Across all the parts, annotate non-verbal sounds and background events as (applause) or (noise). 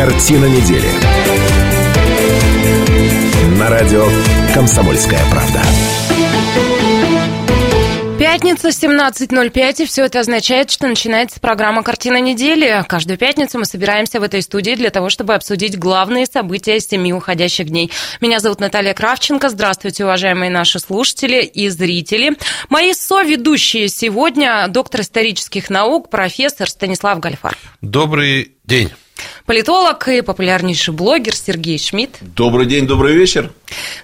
Картина недели. На радио «Комсомольская правда». Пятница, 17.05, и все это означает, что начинается программа «Картина недели». Каждую пятницу мы собираемся в этой студии для того, чтобы обсудить главные события семи уходящих дней. Меня зовут Наталья Кравченко. Здравствуйте, уважаемые наши слушатели и зрители. Мои соведущие сегодня доктор исторических наук, профессор Станислав Гальфар. Добрый день. Политолог и популярнейший блогер Сергей Шмидт. Добрый день, добрый вечер.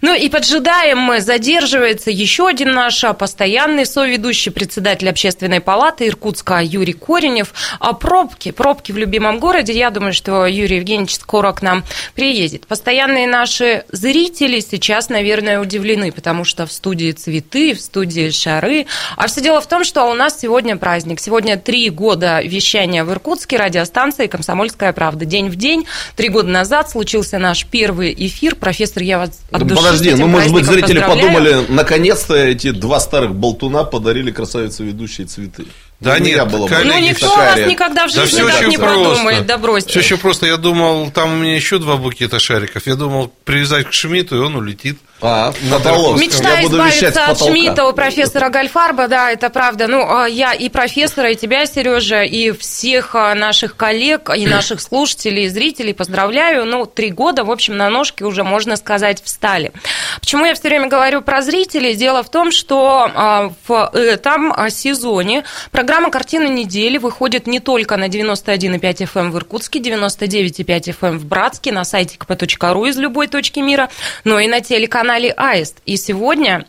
Ну и поджидаем мы, задерживается еще один наш постоянный соведущий, председатель общественной палаты Иркутска Юрий Коренев. А пробки, пробки в любимом городе, я думаю, что Юрий Евгеньевич скоро к нам приедет. Постоянные наши зрители сейчас, наверное, удивлены, потому что в студии цветы, в студии шары. А все дело в том, что у нас сегодня праздник. Сегодня три года вещания в Иркутске радиостанции «Комсомольская правда». День в день. Три года назад случился наш первый эфир. Профессор, я вас от души Подожди, ну, может быть, зрители подумали, наконец-то эти два старых болтуна подарили красавице ведущие цветы. Да Ну, нет, я было бы. коллеги, Ну, никто такая вас никогда в Да жизни все так очень не просто. подумает. Да бросьте. Все еще просто. Я думал, там у меня еще два букета шариков. Я думал привязать к Шмидту, и он улетит. А, потолок. Мечта я избавиться от. Шмидта у профессора Гальфарба, да, это правда. Ну, а я и профессора, и тебя, Сережа, и всех а, наших коллег, и (clears throat) наших слушателей, и зрителей поздравляю. Ну, три года, в общем, на ножки уже, можно сказать, встали. Почему я все время говорю про зрителей? Дело в том, что а, в этом сезоне программа «Картина недели» выходит не только на 91,5 FM в Иркутске, 99,5 FM в Братске, на сайте kp.ru из любой точки мира, но и на телеканале «Аист». И сегодня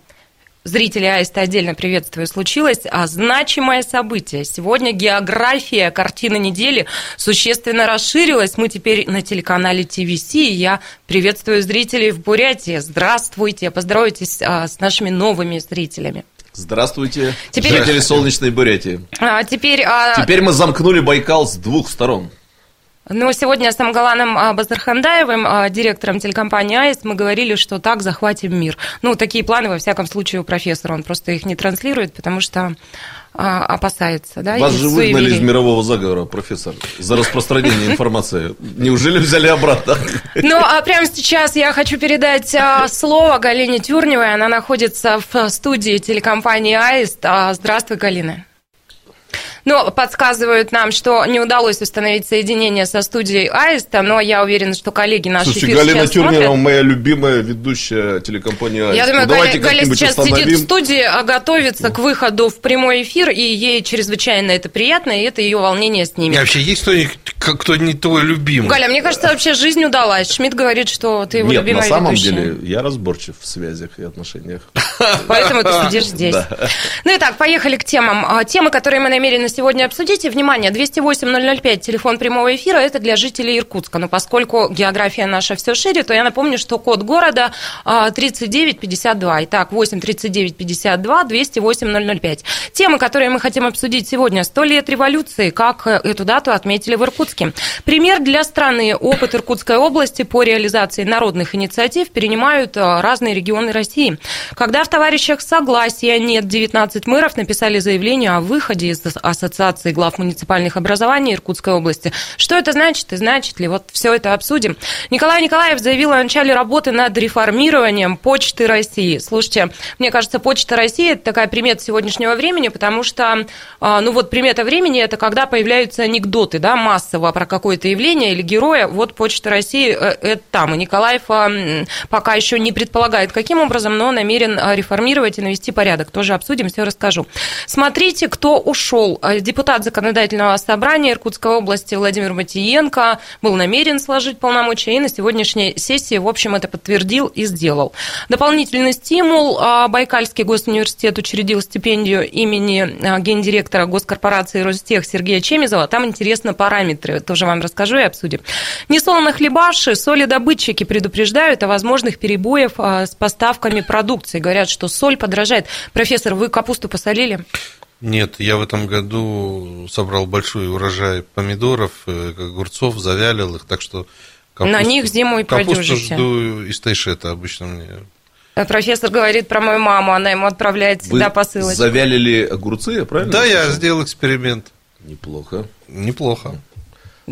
Зрители Аиста отдельно приветствую. Случилось а, значимое событие. Сегодня география картины недели существенно расширилась. Мы теперь на телеканале ТВС. И я приветствую зрителей в Бурятии. Здравствуйте. Поздоровайтесь а, с нашими новыми зрителями. Здравствуйте, Теперь- жители солнечной Бурятии. А, теперь, а, Теперь мы замкнули Байкал с двух сторон. Ну, сегодня с Амгаланом а, Базархандаевым, а, директором телекомпании «Аист», мы говорили, что так захватим мир. Ну, такие планы, во всяком случае, у профессора. Он просто их не транслирует, потому что а, опасается. Да, Вас же выгнали суеверий. из мирового заговора, профессор, за распространение (laughs) информации. Неужели взяли обратно? Ну, а прямо сейчас я хочу передать слово Галине Тюрневой. Она находится в студии телекомпании «Аист». Здравствуй, Галина. Ну, подсказывают нам, что не удалось установить соединение со студией Аиста, но я уверена, что коллеги наши Слушайте, эфир Галина смотрят. моя любимая ведущая телекомпании «Аист». Я Ну, думаю, давайте Галя, Галя сейчас сидит в студии, а готовится к выходу в прямой эфир, и ей чрезвычайно это приятно, и это ее волнение И снимет. вообще есть кто-нибудь, кто не твой любимый? Галя, мне кажется, вообще жизнь удалась. Шмидт говорит, что ты его Нет, на любимая самом ведущая. деле я разборчив в связях и отношениях. Поэтому ты сидишь (laughs) здесь. Ну и так, поехали к темам. А, Темы, которые мы намерены сегодня обсудить. И, внимание, 208-005, телефон прямого эфира, это для жителей Иркутска. Но поскольку география наша все шире, то я напомню, что код города а, 3952. Итак, 8 39 52 208 005. Темы, которые мы хотим обсудить сегодня. 100 лет революции. Как э, эту дату отметили в Иркутске. Пример для страны. Опыт Иркутской области по реализации народных инициатив перенимают а, разные регионы России. Когда в товарищах согласия нет, 19 мэров написали заявление о выходе из Ассоциации глав муниципальных образований Иркутской области. Что это значит и значит ли? Вот все это обсудим. Николай Николаев заявил о начале работы над реформированием Почты России. Слушайте, мне кажется, Почта России – это такая примета сегодняшнего времени, потому что, а, ну вот примета времени – это когда появляются анекдоты, да, массово про какое-то явление или героя. Вот Почта России э, – это там. И Николаев а, пока еще не предполагает, каким образом, но намерен а, реформировать и навести порядок. Тоже обсудим, все расскажу. Смотрите, кто ушел. Депутат законодательного собрания Иркутской области Владимир Матиенко был намерен сложить полномочия и на сегодняшней сессии, в общем, это подтвердил и сделал. Дополнительный стимул. а, Байкальский госуниверситет учредил стипендию имени а, гендиректора госкорпорации Ростех Сергея Чемизова. Там интересно параметры, тоже вам расскажу и обсудим. Несолоно хлебаши, солидобытчики предупреждают о возможных перебоях а, с поставками продукции. Говорят, что соль подорожает. Профессор, вы капусту посолили? Нет, я в этом году собрал большой урожай помидоров, э, огурцов, завялил их, так что... На них зиму и капусту продюжите. жду из Тайшета обычно мне. Э, Профессор говорит про мою маму, она ему отправляет Вы всегда посылочку. завялили огурцы, я правильно? Да, я сделал эксперимент. Неплохо. Неплохо.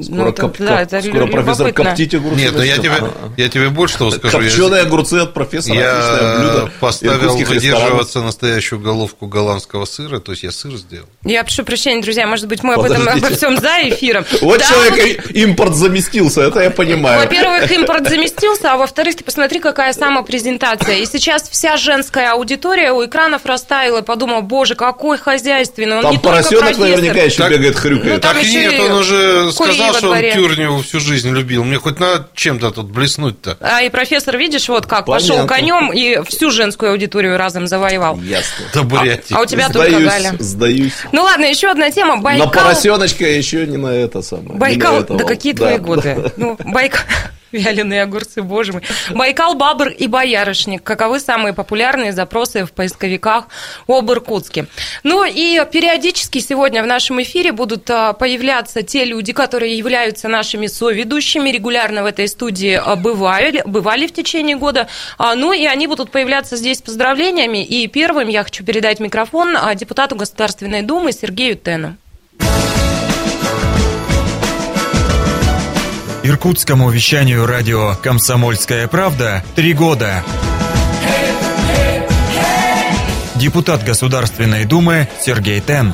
Скоро, Ну, коп- да, это скоро профессор коптить огурцы Нет, ну я тебе, я тебе больше того скажу. Я- Копченые огурцы от профессора. отличное блюдо Я поставил выдерживаться настоящую головку голландского сыра, то есть я сыр сделал. Я прошу прощения, друзья, может быть, мы об этом Подождите. обо всем за эфиром. (laughs) Вот Да, человек импорт заместился, это я понимаю. Во-первых, импорт заместился, а во-вторых, ты посмотри, какая самопрезентация. И сейчас вся женская аудитория у экранов растаяла и подумала, боже, какой хозяйственный. Он Там поросенок наверняка еще Так- бегает, хрюкает. Ну, там так еще нет, и он уже сказал, во что он. Тюрневу всю жизнь любил. Мне хоть надо чем-то тут блеснуть-то. А и профессор, видишь, вот как, Понятно. пошел конем и всю женскую аудиторию разом завоевал. Ясно. Да, Бурятии. А у тебя только Сдаюсь, Галя. сдаюсь. Ну ладно, еще одна тема. На Байкал. поросеночка еще не на это самое. на Байкал, да какие твои годы? Ну, Байкал, вяленые огурцы, боже мой. Байкал, Бабр и Боярышник. Каковы самые популярные запросы в поисковиках об Иркутске? Ну и периодически сегодня в нашем эфире будут а, появляться те люди, которые являются нашими соведущими, регулярно в этой студии а, бывали, бывали в течение года. А, Ну и они будут появляться здесь с поздравлениями. И первым я хочу передать микрофон депутату Государственной Думы Сергею Тену. Иркутскому вещанию радио «Комсомольская правда» три года. Депутат Государственной Думы Сергей Тен.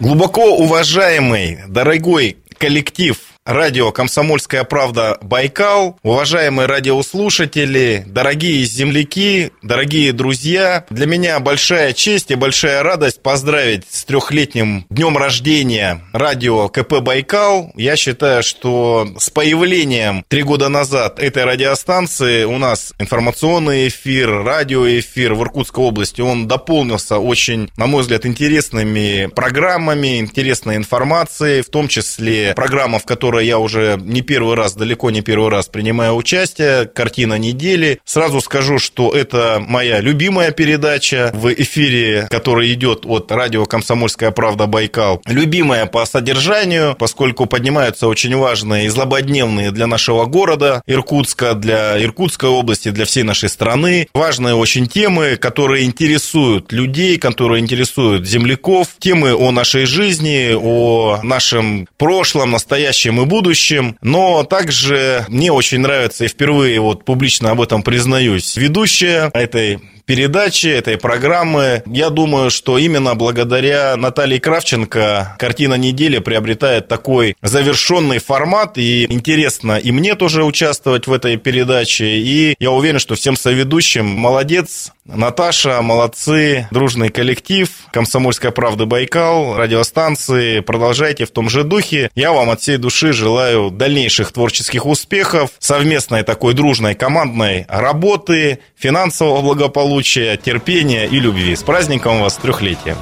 Глубоко уважаемый, дорогой коллектив радио «Комсомольская правда» Байкал, уважаемые радиослушатели, дорогие земляки, дорогие друзья, для меня большая честь и большая радость поздравить с трехлетним днем рождения радио КП Байкал. Я считаю, что с появлением три года назад этой радиостанции у нас информационный эфир, радиоэфир в Иркутской области, он дополнился очень, на мой взгляд, интересными программами, интересной информацией, в том числе программа, в которой я уже не первый раз, далеко не первый раз принимаю участие, «Картина недели». Сразу скажу, что это моя любимая передача в эфире, который идет от радио «Комсомольская правда» Байкал. Любимая по содержанию, поскольку поднимаются очень важные и злободневные для нашего города Иркутска, для Иркутской области, для всей нашей страны. Важные очень темы, которые интересуют людей, которые интересуют земляков. Темы о нашей жизни, о нашем прошлом, настоящем и будущем. Но также мне очень нравится, и впервые вот публично об этом признаюсь, ведущая этой передачи, этой программы. Я думаю, что именно благодаря Наталье Кравченко картина недели приобретает такой завершенный формат. И интересно и мне тоже участвовать в этой передаче. И я уверен, что всем соведущим молодец. Наташа, молодцы, дружный коллектив, Комсомольская правда Байкал, радиостанции. Продолжайте в том же духе. Я вам от всей души желаю дальнейших творческих успехов, совместной такой дружной командной работы, финансового благополучия, терпения и любви. С праздником вас, трехлетие.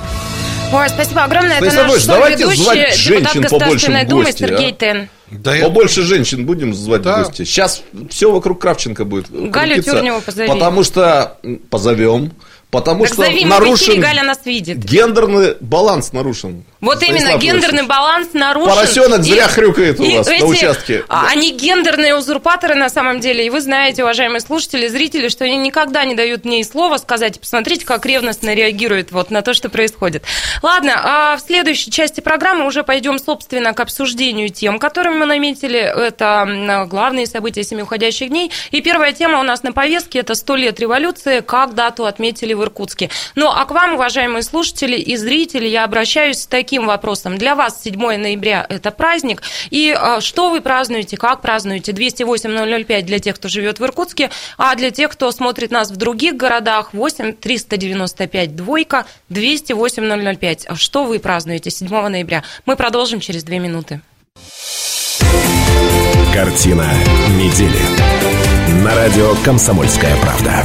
Ой, спасибо огромное. Это Станислав наш Ильич, давайте ведущий, звать женщин побольше в Думы гости, Сергей а? Тен. Да я- Побольше женщин будем звать Да. в гости. Сейчас все вокруг Кравченко будет. Галю крутиться, Тюрневу позови. Потому что позовем. Потому Так что зови, в нарушен Галя нас видит. гендерный баланс нарушен. Вот Станислав именно, Ильич. гендерный баланс нарушен. Поросенок И- зря хрюкает у и вас на эти, участке. а, Они гендерные узурпаторы на самом деле. И вы знаете, уважаемые слушатели, зрители, что они никогда не дают мне и слова сказать. Посмотрите, как ревностно реагируют вот на то, что происходит. Ладно, а в следующей части программы уже пойдем, собственно, к обсуждению тем, которые мы наметили. Это главные события семи уходящих дней. И первая тема у нас на повестке – это «100 лет революции», как дату отметили в Иркутске. Ну, а к вам, уважаемые слушатели и зрители, я обращаюсь с таким вопросом. Для вас 7 ноября – это праздник. И а, что вы празднуете, как празднуете? 208-005 для тех, кто живет в Иркутске, а для тех, кто смотрит нас в других городах, 8 395 двойка 208-005. А Что вы празднуете 7 ноября? Мы продолжим через две минуты. Картина недели. На радио «Комсомольская правда».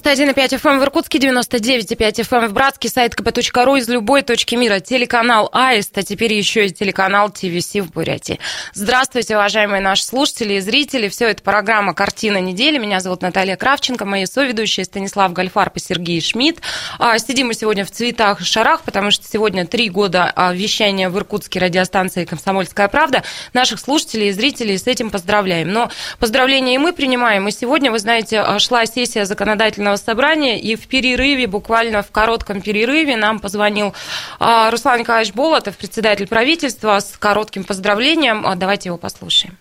91,5 FM эм в Иркутске, 99,5 FM эм в Братске, сайт kp.ru из любой точки мира, телеканал АИСТ, а теперь еще и телеканал ТВС в Бурятии. Здравствуйте, уважаемые наши слушатели и зрители. Все это программа «Картина недели». Меня зовут Наталья Кравченко, мои соведущие Станислав Гальфарб и Сергей Шмидт. А, сидим мы сегодня в цветах и шарах, потому что сегодня три года а, вещания в Иркутске радиостанции «Комсомольская правда». Наших слушателей и зрителей с этим поздравляем. Но поздравления и мы принимаем. И сегодня, вы знаете, а, шла сессия законодательства законодательного собрания, и в перерыве, буквально в коротком перерыве, нам позвонил а, Руслан Николаевич Болотов, председатель правительства, с коротким поздравлением. А, давайте его послушаем.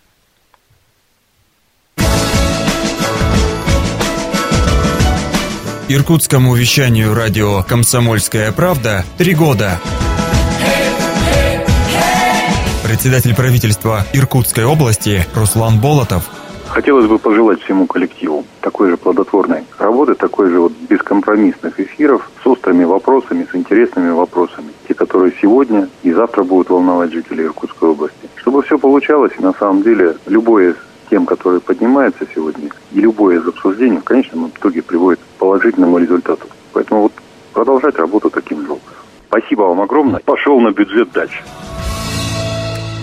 Иркутскому вещанию радио «Комсомольская правда» три года. Председатель правительства Иркутской области Руслан Болотов Хотелось бы пожелать всему коллективу такой же плодотворной работы, такой же вот бескомпромиссных эфиров с острыми вопросами, с интересными вопросами, те, которые сегодня и завтра будут волновать жителей Иркутской области. Чтобы все получалось, и на самом деле любое тем, которые поднимаются сегодня, и любое из обсуждений в конечном итоге приводит к положительному результату. Поэтому вот продолжать работу таким же образом. Спасибо вам огромное. Пошел на бюджет дальше.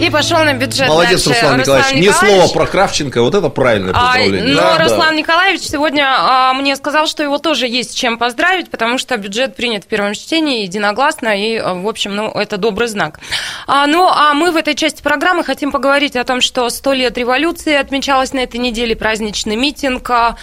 И пошел на бюджет Молодец, дальше. Руслан Николаевич. Ни слова про Кравченко, вот это правильное поздравление. А, но да, Руслан да. Николаевич сегодня а, мне сказал, что его тоже есть чем поздравить, потому что бюджет принят в первом чтении единогласно, и, а, в общем, ну, это добрый знак. А, ну, а мы в этой части программы хотим поговорить о том, что сто лет революции отмечалось на этой неделе, праздничный митинг а,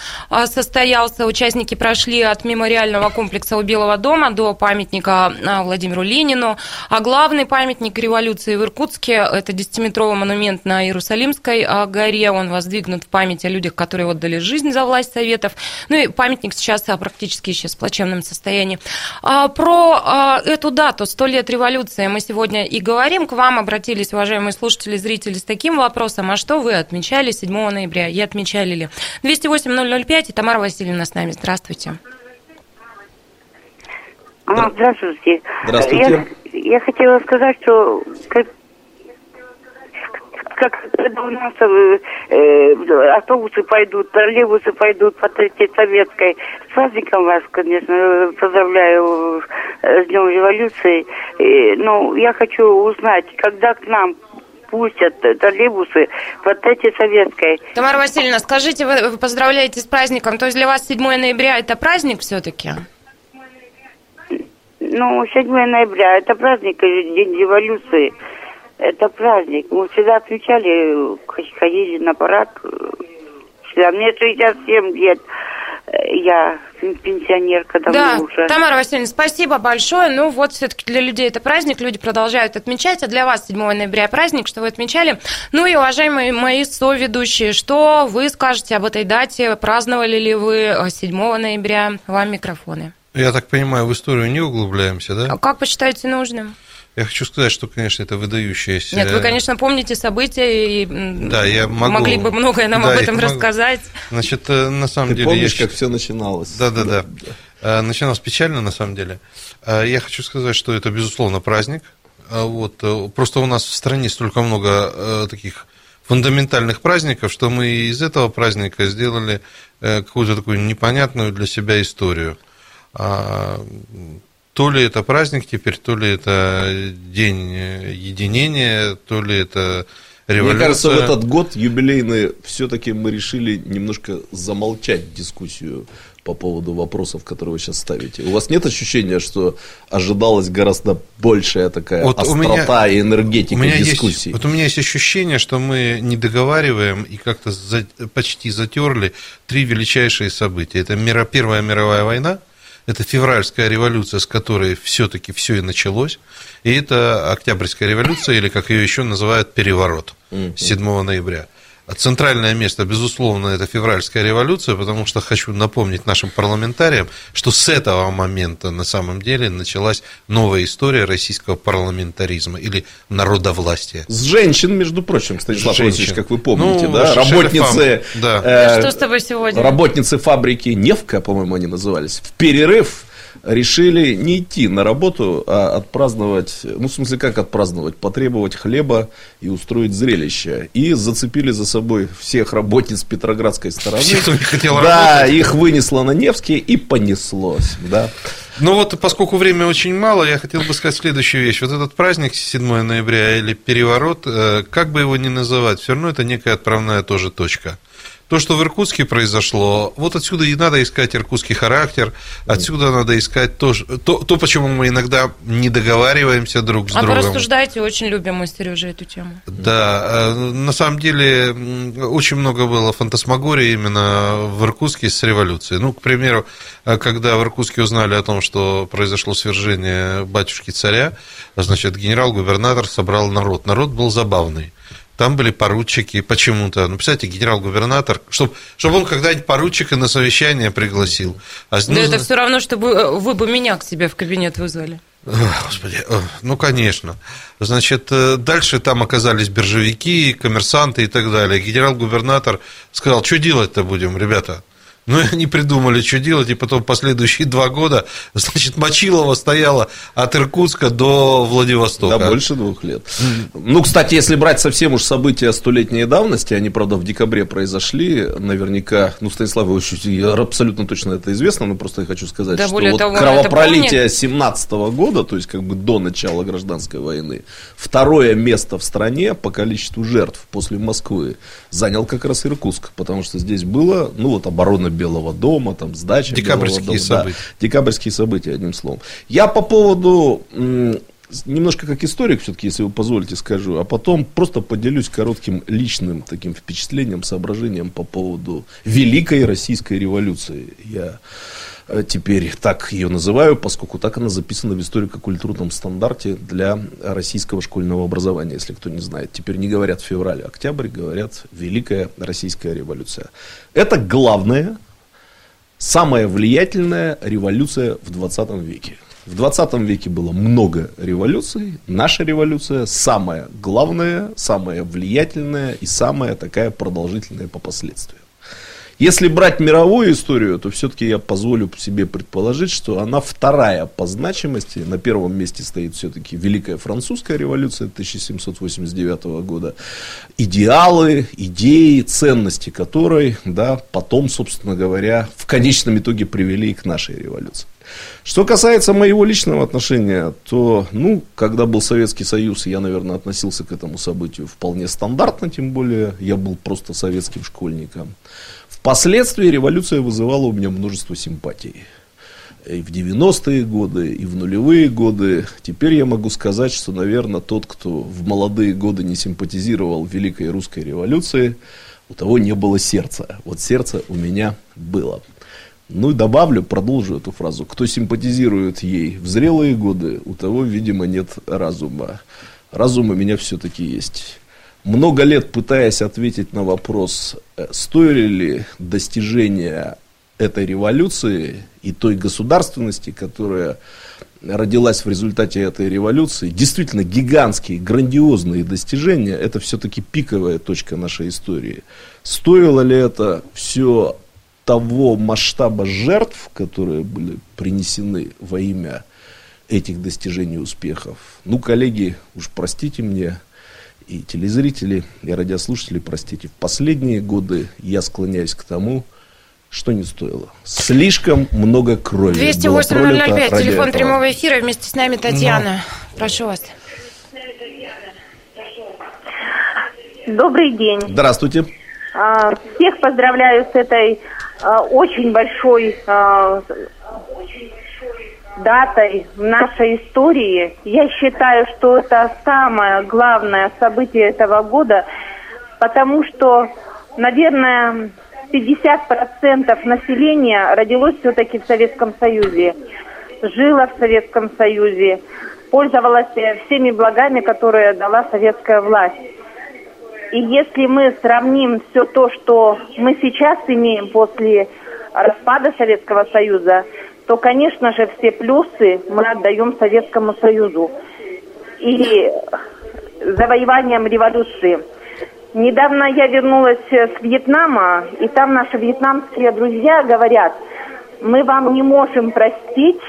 состоялся, участники прошли от мемориального комплекса у Белого дома до памятника а, Владимиру Ленину, а главный памятник революции в Иркутске это 10-метровый монумент на Иерусалимской а, горе. Он воздвигнут в память о людях, которые отдали жизнь за власть Советов. Ну и памятник сейчас а, практически сейчас в плачевном состоянии. А, про эту дату, 100 лет революции, мы сегодня и говорим. К вам обратились, уважаемые слушатели, зрители, с таким вопросом. А что вы отмечали 7 ноября? И отмечали ли? 208-005 и Тамара Васильевна с нами. Здравствуйте. А, здравствуйте. Здравствуйте. Я, я хотела сказать, что как как когда у нас э, автобусы пойдут, троллейбусы пойдут по Третьей Советской. С праздником вас, конечно, поздравляю э, с Днем Революции. И, ну, я хочу узнать, когда к нам пустят троллейбусы по Третьей Советской. Тамара Васильевна, скажите, вы, вы поздравляете с праздником, то есть для вас 7 ноября это праздник все-таки? Ну, 7 ноября это праздник, День революции это праздник. Мы всегда отмечали, ходили на парад. Всегда. Мне 67 лет. Я пенсионерка давно да, уже. Тамара Васильевна, спасибо большое. Ну вот все-таки для людей это праздник, люди продолжают отмечать, а для вас 7 ноября праздник, что вы отмечали. Ну и, уважаемые мои соведущие, что вы скажете об этой дате? Праздновали ли вы 7 ноября? Вам микрофоны. Я так понимаю, в историю не углубляемся, да? А как посчитаете нужным? Я хочу сказать, что, конечно, это выдающееся... Нет, вы, конечно, помните события и да, я могу... могли бы многое нам да, об этом рассказать. Значит, э, на самом Ты деле... помнишь, я... как все начиналось? Да, да, да. Э, начиналось печально, на самом деле. Э, я хочу сказать, что это, безусловно, праздник. Вот. Просто у нас в стране столько много таких фундаментальных праздников, что мы из этого праздника сделали какую-то такую непонятную для себя историю а, то ли это праздник теперь, то ли это день единения, то ли это революция. Мне кажется, в этот год юбилейный все-таки мы решили немножко замолчать дискуссию по поводу вопросов, которые вы сейчас ставите. У вас нет ощущения, что ожидалась гораздо большая такая вот острота меня, и энергетика у меня дискуссии? Есть, вот у меня есть ощущение, что мы не договариваем и как-то за, почти затерли три величайшие события. Это мира, Первая мировая война – это февральская революция, с которой все-таки все и началось. И это Октябрьская революция, или как ее еще называют, переворот 7 ноября. Центральное место, безусловно, это февральская революция, потому что хочу напомнить нашим парламентариям, что с этого момента на самом деле началась новая история российского парламентаризма или народовластия. С женщин, между прочим, Станислав Васильевич, как вы помните, ну, да? Работницы, да. Э, что с тобой сегодня? Работницы фабрики Невка, по-моему, они назывались, в перерыв решили не идти на работу, а отпраздновать, ну, в смысле, как отпраздновать, потребовать хлеба и устроить зрелище. И зацепили за собой всех работниц Петроградской стороны. Все, кто не хотел да, работать. их вынесло на Невский и понеслось, да. Ну вот, поскольку времени очень мало, я хотел бы сказать следующую вещь. Вот этот праздник 7 ноября или переворот, э, как бы его ни называть, все равно это некая отправная тоже точка. То, что в Иркутске произошло, вот отсюда и надо искать иркутский характер, отсюда надо искать то, то, то почему мы иногда не договариваемся друг с А вы другом. рассуждаете, очень любим мы, Сережа, эту тему. Да, э, на самом деле очень много было фантасмагории именно в Иркутске с революцией. Ну, к примеру, э, когда в Иркутске узнали о том, что произошло свержение батюшки царя, значит, генерал-губернатор собрал народ. Народ был забавный. Там были поручики почему-то. Ну, представьте, генерал-губернатор, чтобы чтоб он когда-нибудь поручика на совещание пригласил. А, Да ну, это все равно, чтобы э, вы бы меня к себе в кабинет вызвали. Господи, э, ну, конечно. Значит, э, дальше там оказались биржевики, коммерсанты и так далее. Генерал-губернатор сказал, что делать-то будем, ребята? Ну, и они придумали, что делать, и потом последующие два года, значит, Мочилова стояла от Иркутска до Владивостока. Да, больше двух лет. Ну, кстати, если брать совсем уж события столетней давности, они, правда, в декабре произошли, наверняка, ну, Станислав Ильич, абсолютно точно это известно, но просто я хочу сказать, Да, что более вот того, кровопролитие 17 года, то есть как бы до начала гражданской войны, второе место в стране по количеству жертв после Москвы занял как раз Иркутск, потому что здесь было, ну, вот оборона Белого дома, там, сдача Декабрьские Белого дома, да, события. декабрьские события, одним словом. Я по поводу, немножко как историк все-таки, если вы позволите, скажу, а потом просто поделюсь коротким личным таким впечатлением, соображением по поводу Великой Российской революции. Я теперь так ее называю, поскольку так она записана в историко-культурном стандарте для российского школьного образования, если кто не знает. Теперь не говорят февраль, октябрь, говорят Великая Российская революция. Это главное самая влиятельная революция в 20 веке. В 20 веке было много революций. Наша революция самая главная, самая влиятельная и самая такая продолжительная по последствиям. Если брать мировую историю, то все-таки я позволю себе предположить, что она вторая по значимости. На первом месте стоит все-таки Великая Французская революция 1789 года. Идеалы, идеи, ценности которой да, потом, собственно говоря, в конечном итоге привели к нашей революции. Что касается моего личного отношения, то, ну, когда был Советский Союз, я, наверное, относился к этому событию вполне стандартно, тем более я был просто советским школьником. Впоследствии революция вызывала у меня множество симпатий. И в 90-е годы, и в нулевые годы. Теперь я могу сказать, что, наверное, тот, кто в молодые годы не симпатизировал Великой Русской революции, у того не было сердца. Вот сердце у меня было. Ну и добавлю, продолжу эту фразу. Кто симпатизирует ей в зрелые годы, у того, видимо, нет разума. Разум у меня все-таки есть. Много лет пытаясь ответить на вопрос, э, стоили ли достижения этой революции и той государственности, которая родилась в результате этой революции, действительно гигантские, грандиозные достижения, это все-таки пиковая точка нашей истории. Стоило ли это все того масштаба жертв, которые были принесены во имя этих достижений успехов? Ну, коллеги, уж простите мне, и телезрители, и радиослушатели, простите, в последние годы я склоняюсь к тому, что не стоило. Слишком много крови. было пролито 208-005, ради телефон прямого эфира. Вместе с нами Татьяна. Прошу вас. Добрый день. Здравствуйте. А, Всех поздравляю с этой а, очень большой а, датой в нашей истории. Я считаю, что это самое главное событие этого года, потому что, наверное, 50% населения родилось все-таки в Советском Союзе, жило в Советском Союзе, пользовалось э, всеми благами, которые дала советская власть. И если мы сравним все то, что мы сейчас имеем после распада Советского Союза, то, конечно же, все плюсы мы отдаем Советскому Союзу и завоеванием революции. Недавно я вернулась с Вьетнама, и там наши вьетнамские друзья говорят, мы вам не можем простить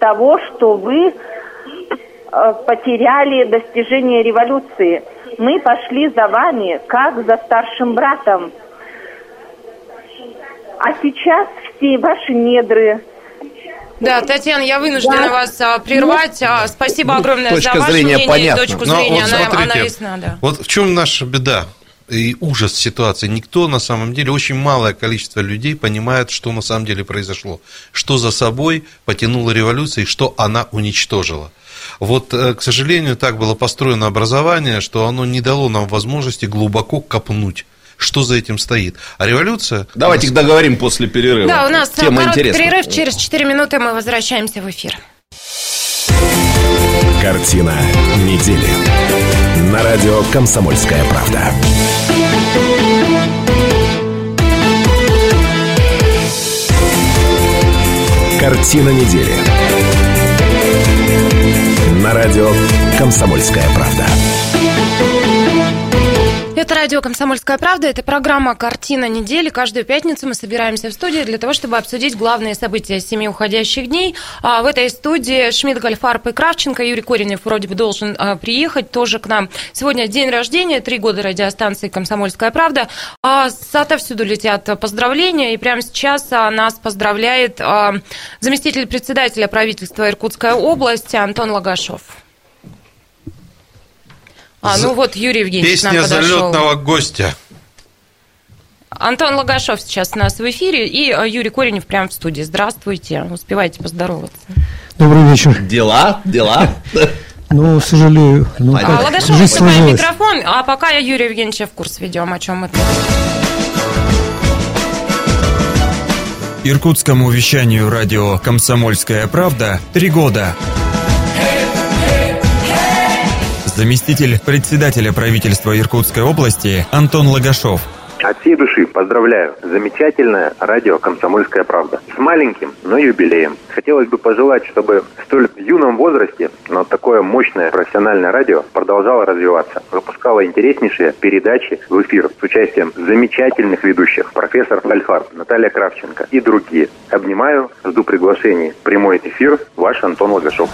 того, что вы э, потеряли достижение революции. Мы пошли за вами, как за старшим братом. А сейчас все ваши недры, Да, Татьяна, я вынуждена Да. вас а, прервать. А, спасибо огромное Точка за ваше зрения мнение понятна. и точку Но зрения. вот она, смотрите, она ясна, да. Вот в чем наша беда и ужас ситуации. Никто на самом деле, очень малое количество людей понимает, что на самом деле произошло. Что за собой потянула революция и что она уничтожила. Вот, э, к сожалению, так было построено образование, что оно не дало нам возможности глубоко копнуть, что за этим стоит. А революция... Давайте договорим после перерыва. Да, у нас а, Тема интересная. перерыв. Через 4 минуты мы возвращаемся в эфир. Картина недели. На радио «Комсомольская правда». Картина недели. На радио «Комсомольская правда». Это радио «Комсомольская правда». Это программа «Картина недели». Каждую пятницу мы собираемся в студии для того, чтобы обсудить главные события семи уходящих дней. А в этой студии Шмидт, Гольфарб и Кравченко. Юрий Коренев вроде бы должен а, приехать тоже к нам. Сегодня день рождения, три года радиостанции «Комсомольская правда». А отовсюду летят поздравления. И прямо сейчас а, нас поздравляет а, заместитель председателя правительства Иркутской области Антон Лагашов. А, ну вот Юрий Евгеньевич к нам Песня подошел. залетного гостя. Антон Лагашов сейчас у нас в эфире, и э, Юрий Коренев прямо в студии. Здравствуйте, успевайте поздороваться. Добрый вечер. Дела, дела. (laughs) Ну, сожалею. Ну, А, как, Лагашов, жизнь микрофон, а пока я Юрия Евгеньевича в курс ведем, о чем это. Иркутскому вещанию радио «Комсомольская правда» три года. Заместитель председателя правительства Иркутской области Антон Лагашов. От всей души поздравляю. Замечательное радио «Комсомольская правда». С маленьким, но юбилеем. Хотелось бы пожелать, чтобы в столь юном возрасте, но такое мощное профессиональное радио продолжало развиваться. Выпускало интереснейшие передачи в эфир с участием замечательных ведущих. Профессор Альфарб, Наталья Кравченко и другие. Обнимаю, жду приглашений. Прямой эфир. Ваш Антон Лагашов.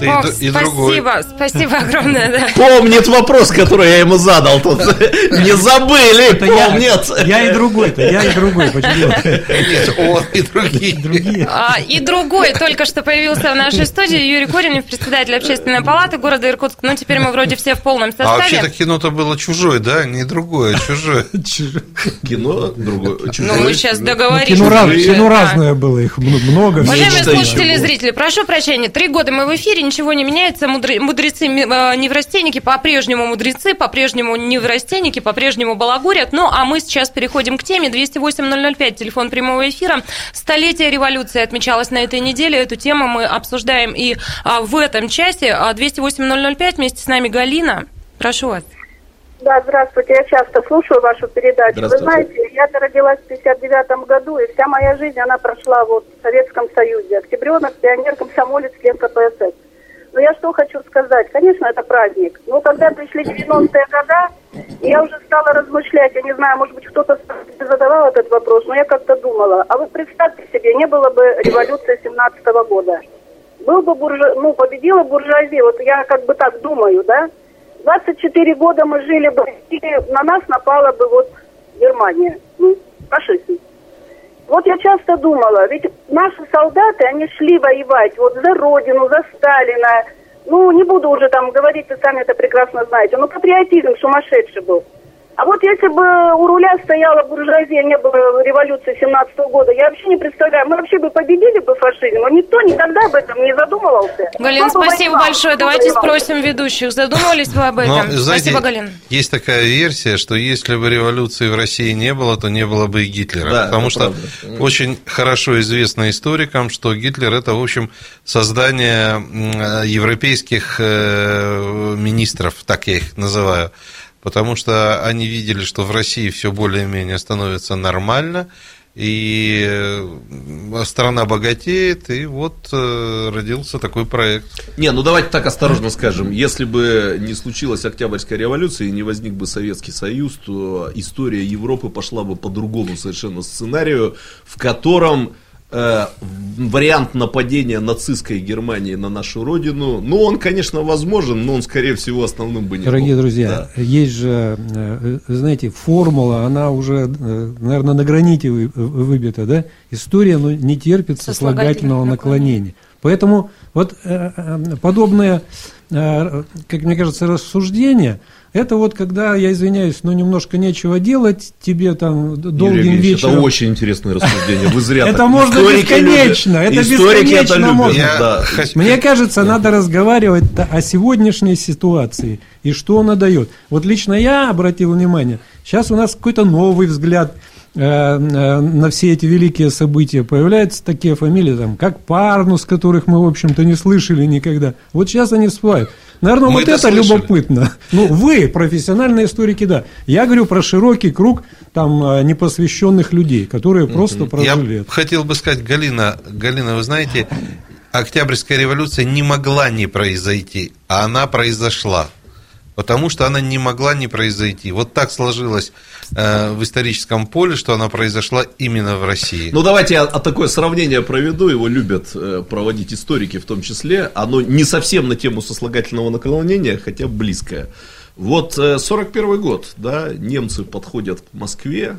Ты и д- и, другой. спасибо, спасибо огромное, да. Помнит вопрос, который я ему задал. Тут не забыли, помнит. Я и другой-то, я и другой. Почему? Нет, он и другие. Другие. А, и другой только что появился в нашей студии Юрий Коренев, председатель общественной палаты города Иркутск. Ну, теперь мы вроде все в полном А вообще-то составе. кино-то было чужое, да? Не другое, а чужое. Кино другое. Ну, мы сейчас. Кино, раз- уже, кино разное было, их много. Уважаемые слушатели и зрители, прошу прощения, три года мы в эфире, ничего не меняется, Мудре- мудрецы э, неврастенники по-прежнему мудрецы, по-прежнему неврастенники, по-прежнему балагурят, ну а мы сейчас переходим к теме 208-005, телефон прямого эфира. Столетие революции отмечалось на этой неделе, эту тему мы обсуждаем и а, в этом часе. А, 208-005, вместе с нами Галина, прошу вас. Да, здравствуйте. Я часто слушаю вашу передачу. Вы Здравствуйте. знаете, я родилась в 59 году, и вся моя жизнь, она прошла вот в Советском Союзе. Октябренок, пионер, комсомолец, член КПСС. Но я что хочу сказать. Конечно, это праздник. Но когда пришли 90-е года, я уже стала размышлять. Я не знаю, может быть, кто-то задавал этот вопрос, но я как-то думала. А вы представьте себе, не было бы революции 17 года. Был бы буржуа... ну, победила буржуазия. Вот я как бы так думаю, да? 24 года мы жили бы, и на нас напала бы вот Германия, ну, фашизм. Вот я часто думала, ведь наши солдаты, они шли воевать вот за Родину, за Сталина. Ну, не буду уже там говорить, вы сами это прекрасно знаете. Ну, патриотизм сумасшедший был. А вот если бы у руля стояла буржуазия, не было революции 17 года, я вообще не представляю, мы вообще бы победили бы фашизм, но никто никогда об этом не задумывался. Галина, Кто бы спасибо воевал, большое. Давайте воевал? спросим ведущих. Задумывались вы об этом? Но, знаете, спасибо, Галина. Есть такая версия, что если бы революции в России не было, то не было бы и Гитлера. Да, потому что правда. очень хорошо известно историкам, что Гитлер это, в общем, создание м, европейских э, министров, так я их называю. Потому что они видели, что в России все более-менее становится нормально, и э, страна богатеет, и вот э, родился такой проект. Не, ну давайте так осторожно скажем. Если бы не случилась Октябрьская революция и не возник бы Советский Союз, то история Европы пошла бы по другому совершенно сценарию, в котором э, вариант нападения нацистской Германии на нашу родину, ну, он, конечно, возможен, но он, скорее всего, основным бы не Дорогие был. друзья, Да. есть же, э, знаете, формула, она уже, э, наверное, на граните вы- выбита, да? История ну, не терпит Сослагательного наклонения. Поэтому вот подобное, как мне кажется, рассуждение, это вот когда, я извиняюсь, но немножко нечего делать, тебе там Юрий долгим Евгеньевич, вечером... Это очень интересное рассуждение. Вы зря (laughs) Это можно бесконечно, это бесконечно можно. Мне кажется, надо разговаривать о сегодняшней ситуации и что она дает. Вот лично я обратил внимание, сейчас у нас какой-то новый взгляд э, э, на все эти великие события. Появляются такие фамилии, там, как Парнус, которых мы, в общем-то, не слышали никогда. Вот сейчас они всплывают. Наверное, Мы вот это это слышали. любопытно. Ну, вы, профессиональные историки, да. Я говорю про широкий круг там э, непосвященных людей, которые просто прожили Я это. хотел бы сказать, Галина, Галина, вы знаете, Октябрьская революция не могла не произойти, а она произошла. Потому что она не могла не произойти. Вот так сложилось в историческом поле, что она произошла именно в России. Ну, давайте я такое сравнение проведу, его любят э, проводить историки в том числе. Оно не совсем на тему сослагательного наклонения, хотя близкое. Вот э, 41 год, да, немцы подходят к Москве,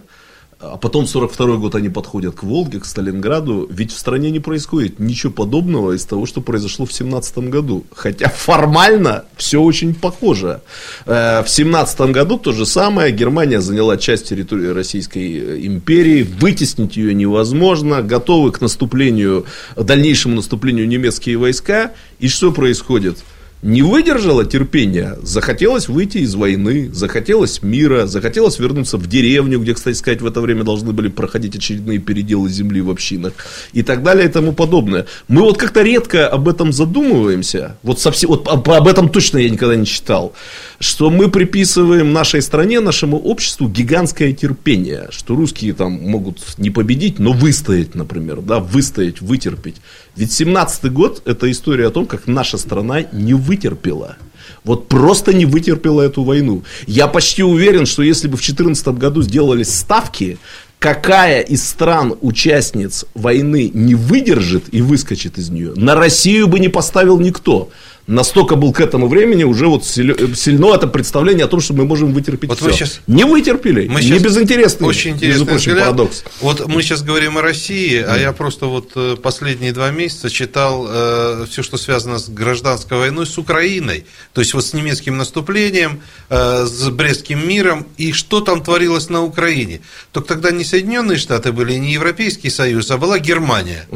а потом 42 год они подходят к Волге, к Сталинграду. Ведь в стране не происходит ничего подобного из того, что произошло в 17 году. Хотя формально все очень похоже. Э, В 17 году то же самое. Германия заняла часть территории Российской э, империи. Вытеснить ее невозможно. Готовы к наступлению, дальнейшему наступлению немецкие войска. И что происходит? Не выдержала терпения, захотелось выйти из войны, захотелось мира, захотелось вернуться в деревню, где, кстати сказать, в это время должны были проходить очередные переделы земли в общинах и так далее и тому подобное. Мы вот как-то редко об этом задумываемся, вот, совсем, вот об, этом точно я никогда не читал, что мы приписываем нашей стране, нашему обществу гигантское терпение, что русские там могут не победить, но выстоять, например, да, выстоять, вытерпеть. Ведь 17-й год – это история о том, как наша страна не вытерпела. Вот просто не вытерпела эту войну. Я почти уверен, что если бы в 2014 году сделались ставки, какая из стран-участниц войны не выдержит и выскочит из нее, на Россию бы не поставил никто. Настолько был к этому времени уже вот силь- сильно это представление о том, что мы можем вытерпеть Вот все. щас- Не вытерпели. Мы не щас- безинтересный. Очень интересный прочим, взгляд. парадокс. Вот мы сейчас говорим о России, а я просто вот э, последние два месяца читал все, что связано с гражданской войной с Украиной. То есть вот с немецким наступлением, э, с Брестским миром и что там творилось на Украине. Только тогда не Соединенные Штаты были, не Европейский Союз, а была Германия.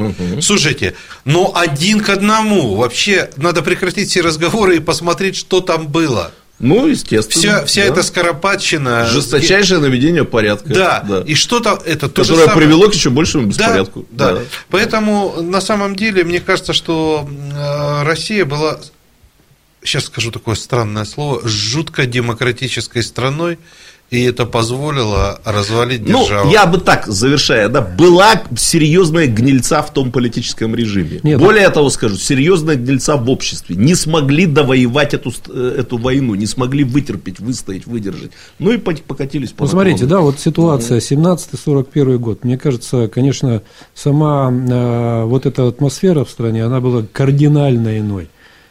Слушайте, но один к одному. Вообще надо прекратить все разговоры и посмотреть, что там было. Ну, естественно. Вся, вся да. эта скоропадщина. Жесточайшее наведение порядка. Да, и что-то это то же Которое самое. привело к еще большему беспорядку. Да, да. Поэтому на самом деле мне кажется, что э, Россия была, сейчас скажу такое странное слово, жутко демократической страной, и это позволило развалить Ну, державу. я бы так, завершая, да, была серьезная гнильца в том политическом режиме. Нет, Более того скажу, серьезная гнильца в обществе. Не смогли довоевать эту, э, эту войну, не смогли вытерпеть, выстоять, выдержать. Ну и пок- покатились по Ну, смотрите, да, вот ситуация 17-41 год. Мне кажется, конечно, сама э, вот эта атмосфера в стране, она была кардинально иной.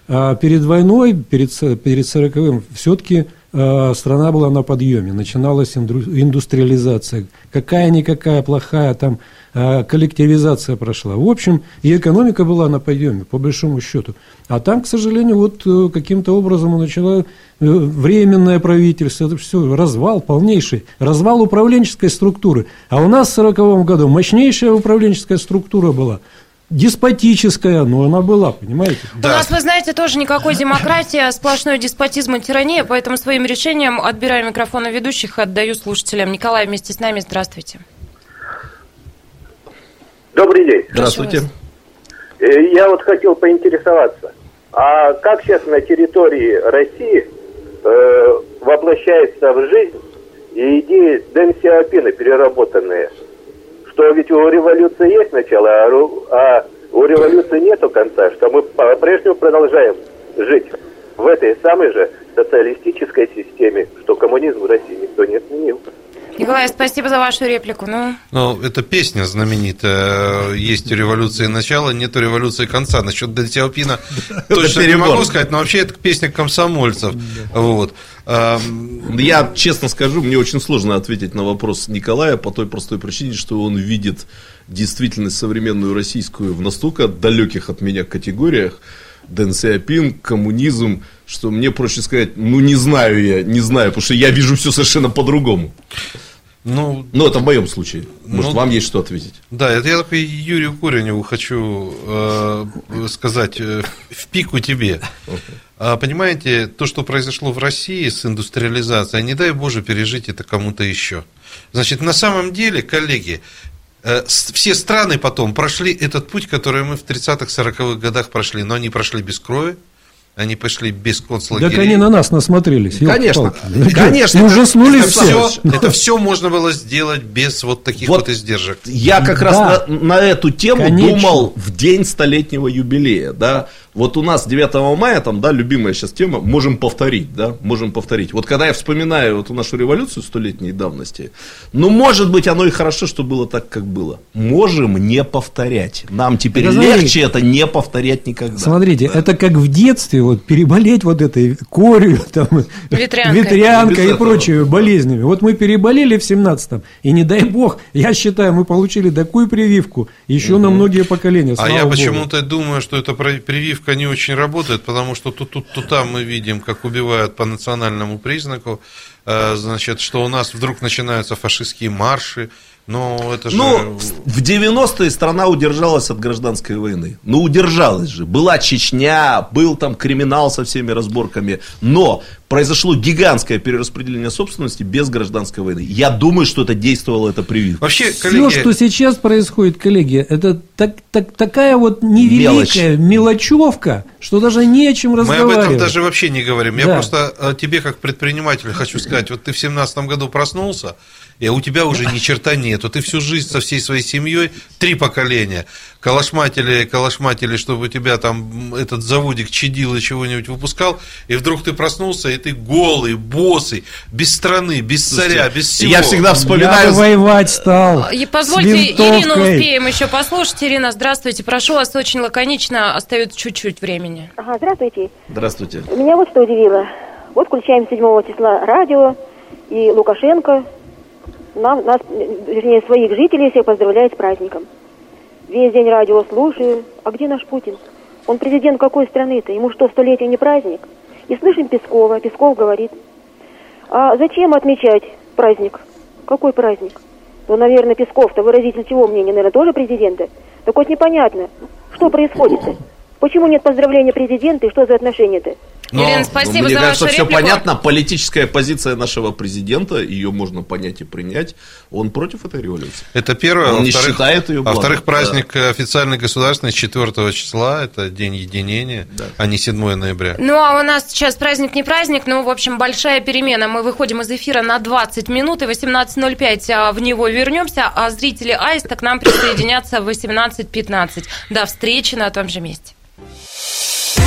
А перед войной, перед, перед 40-м, все-таки страна была на подъеме. Начиналась индустриализация. Какая-никакая плохая там э, коллективизация прошла. В общем, и экономика была на подъеме, по большому счету. А там, к сожалению, вот э, каким-то образом начало э, временное правительство, это все, развал полнейший, развал управленческой структуры. А у нас в 1940 году мощнейшая управленческая структура была, деспотическая, но она была, понимаете? У нас, вы знаете, тоже никакой демократии, а сплошной деспотизм и тирания, поэтому своим решением отбираю микрофон у ведущих и отдаю слушателям. Николай вместе с нами, здравствуйте. Добрый день. Здравствуйте. Э, Я вот хотел поинтересоваться, а как сейчас на территории России э, воплощается в жизнь идеи Дэн Сиапина переработанные? Что ведь у революции есть начало, а, а у революции нету конца, что мы по-прежнему продолжаем жить в этой самой же социалистической системе, что коммунизм в России никто не отменил. Николай, спасибо за вашу реплику. Ну, Ну, это песня знаменитая. Есть у революции начало, нет у революции конца. Насчет Дэн Сяопина (laughs) точно не могу сказать, но вообще это песня комсомольцев. Вот. Я честно скажу, мне очень сложно ответить на вопрос Николая по той простой причине, что он видит действительность современную российскую в настолько далеких от меня категориях. Дэн Сиапин, коммунизм, что мне проще сказать, ну не знаю я, не знаю, потому что я вижу все совершенно по-другому. Ну, Ну, это в моем случае. Может, Ну, вам есть что ответить? Да, это я только Юрию Кореневу хочу э, сказать э, в пику тебе. А, понимаете, то, что произошло в России с индустриализацией, не дай Боже пережить это кому-то еще. Значит, на самом деле, коллеги, э, все страны потом прошли этот путь, который мы в 30-х, 40-х годах прошли, но они прошли без крови, они пошли без концлагерей. Так они на нас насмотрелись. Конечно, ёлки-палки. (laughs) конечно. И ужаснулись это все. все, это все можно было сделать без вот таких вот, Вот издержек. Я как Да. раз на, на эту тему Конечно. думал в день столетнего юбилея, да. Вот у нас 9 мая, там, да, любимая сейчас тема, можем повторить, да, можем повторить. Вот когда я вспоминаю вот нашу революцию столетней давности, ну, может быть, оно и хорошо, что было так, как было. Можем не повторять. Нам теперь смотри. легче это не повторять никогда. Смотрите, это как в детстве, вот переболеть вот этой корью, (laughs) там, Ветрянкой. ветрянкой и прочими болезнями. Вот мы переболели в 17-м, и не дай бог, я считаю, мы получили такую прививку еще на многие поколения. А я почему-то думаю, что эта прививка не очень работает, потому что тут, тут, тут там мы видим, как убивают по национальному признаку, э, значит, что у нас вдруг начинаются фашистские марши, но это же... Ну, в 90-е страна удержалась от гражданской войны. Ну, удержалась же. Была Чечня, был там криминал со всеми разборками. Но произошло гигантское перераспределение собственности без гражданской войны. Я думаю, что это действовало, это прививка. Вообще, Все, коллеги, что сейчас происходит, коллеги, это так, так- такая вот невеликая мелочевка, что даже не о чем мы об разговаривать. этом даже вообще не говорим. Я Да. просто э, тебе, как предпринимателю, хочу сказать, вот ты в семнадцатом году проснулся, и у тебя уже ни черта нету. Ты всю жизнь со всей своей семьей, три поколения, калашматили, калашматили, чтобы у тебя там этот заводик чадил и чего-нибудь выпускал, и вдруг ты проснулся, и ты голый, босый, без страны, без царя, без всего. Я всегда Я вспоминаю... бы воевать стал. И с позвольте, Ирину успеем еще послушать. Ирина, здравствуйте. Прошу вас очень лаконично, остается чуть-чуть времени. Ага, здравствуйте. Здравствуйте. Меня вот что удивило. Вот включаем 7 числа радио, и Лукашенко нам, нас, вернее, своих жителей всех поздравляет с праздником. Весь день радио слушаю. А где наш Путин? Он президент какой страны-то? Ему что, столетие не праздник? И слышим Пескова. Песков говорит, а зачем отмечать праздник? Какой праздник? Ну, наверное, Песков-то выразитель чего мнения? Наверное, тоже президента? Так вот непонятно, что происходит-то? Почему нет поздравления президента и что за отношения-то? Но, ну, спасибо мне за кажется, вашу все реплику. понятно. Политическая позиция нашего президента, ее можно понять и принять. Он против этой революции. Это первое. Он не Во-вторых- считает ее А во-вторых, праздник э, официальный государственный 4 числа, это день единения, а не 7 ноября. Ну, а у нас сейчас праздник не праздник, но, в общем, большая перемена. Мы выходим из эфира на 20 минут, и в 18.05 а, в него вернемся, а зрители Аиста к нам присоединятся в 18.15. До встречи на том же месте.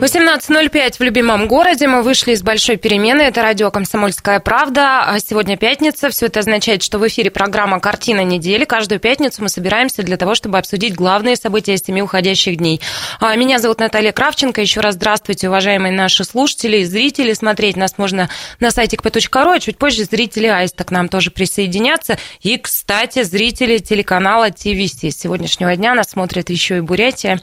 18.05 в любимом городе. Мы вышли из большой перемены. Это радио «Комсомольская правда». А Сегодня пятница. Все это означает, что в эфире программа «Картина недели». Каждую пятницу мы собираемся для того, чтобы обсудить главные события семи уходящих дней. А, Меня зовут Наталья Кравченко. Еще раз здравствуйте, уважаемые наши слушатели и зрители. Смотреть нас можно на сайте kp.ru, а чуть позже зрители Аиста к нам тоже присоединятся. И, кстати, зрители телеканала ТВС. С сегодняшнего дня нас смотрят еще и Бурятия.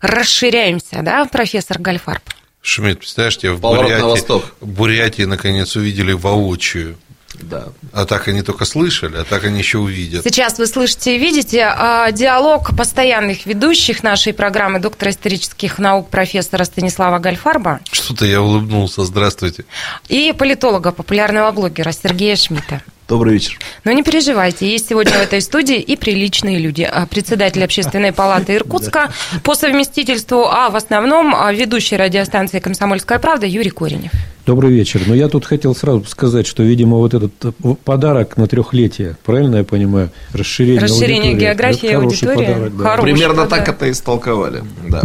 Расширяемся, да, профессор Гальфарб? Шмидт, представляешь, тебя в Поворот на Бурятии, восток. Бурятии наконец увидели воочию. Да. А так они только слышали, а так они еще увидят. Сейчас вы слышите и видите а, диалог постоянных ведущих нашей программы доктора исторических наук профессора Станислава Гальфарба Что-то я улыбнулся, здравствуйте. и политолога, популярного блогера Сергея Шмидта. Добрый вечер. Но не переживайте, есть сегодня в этой студии и приличные люди. А, Председатель общественной палаты (laughs) Иркутска по совместительству, а в основном а, ведущий радиостанции «Комсомольская правда» Юрий Коренев. Добрый вечер. Но я тут хотел сразу сказать, что, видимо, вот этот э, подарок на трехлетие, правильно я понимаю, расширение Расширение аудитории, географии это хороший аудитории. подарок, да. Хороший Примерно подарок. так это истолковали. Да.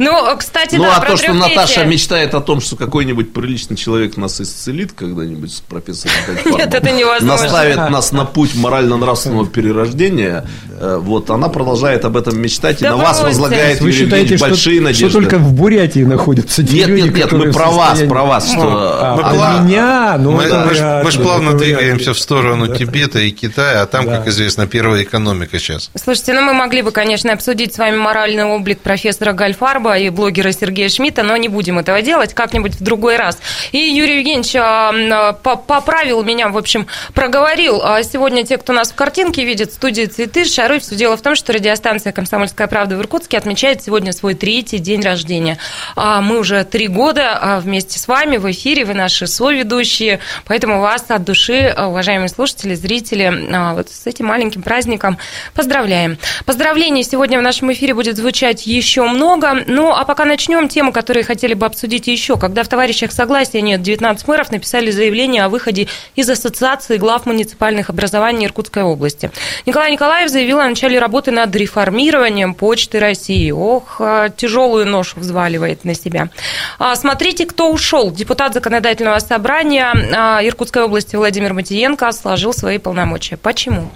Ну, кстати, Ну, да, а про то, что трёхлетие. Наташа мечтает о том, что какой-нибудь приличный человек нас исцелит когда-нибудь с профессором Гальфарбом, (laughs) Нет, это невозможно. Наставит нас на путь морально-нравственного перерождения, э, вот, она продолжает об этом мечтать и на вас возлагает, Вы считаете, что, большие что надежды. только в Бурятии находятся Нет, нет, нет, мы про вас, про вас, что... А, а, про меня? Ну, мы, это мы ж- вряд мы ж ли, плавно двигаемся в сторону Тибета и Китая, а там, как известно, первая экономика сейчас. Слушайте, ну мы могли бы, конечно, обсудить с вами моральный облик профессора Гальфарба и блогера Сергея Шмидта, но не будем этого делать как-нибудь в другой раз. И Юрий Евгеньевич а, по- поправил меня, в общем, проговорил. А Сегодня те, кто нас в картинке видит, в студии «Цветы», шары. Все дело в том, что радиостанция «Комсомольская правда» в Иркутске отмечает сегодня свой третий день рождения. А Мы уже три года а, вместе с вами в эфире, вы наши соведущие, поэтому вас от души, уважаемые слушатели, зрители, вот с этим маленьким праздником поздравляем. Поздравлений сегодня в нашем эфире будет звучать еще много. Ну, а пока начнем тему, которые хотели бы обсудить еще. Когда в товарищах согласия нет, 19 мэров написали заявление о выходе из Ассоциации глав муниципальных образований Иркутской области. Николай Николаев заявил о начале работы над реформированием Почты России. Ох, а, тяжелую ношу взваливает на себя. А, Смотрите, кто ушел. Депутат законодательного собрания а, Иркутской области Владимир Матиенко сложил свои полномочия. Почему?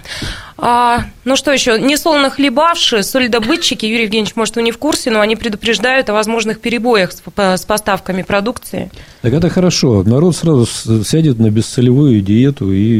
А, ну что еще? Несолоно хлебавшие, солидобытчики, Юрий Евгеньевич, может, вы не в курсе, но они предупреждают о возможных перебоях с, с поставками продукции. Так это хорошо. Народ сразу сядет на бесцелевую диету и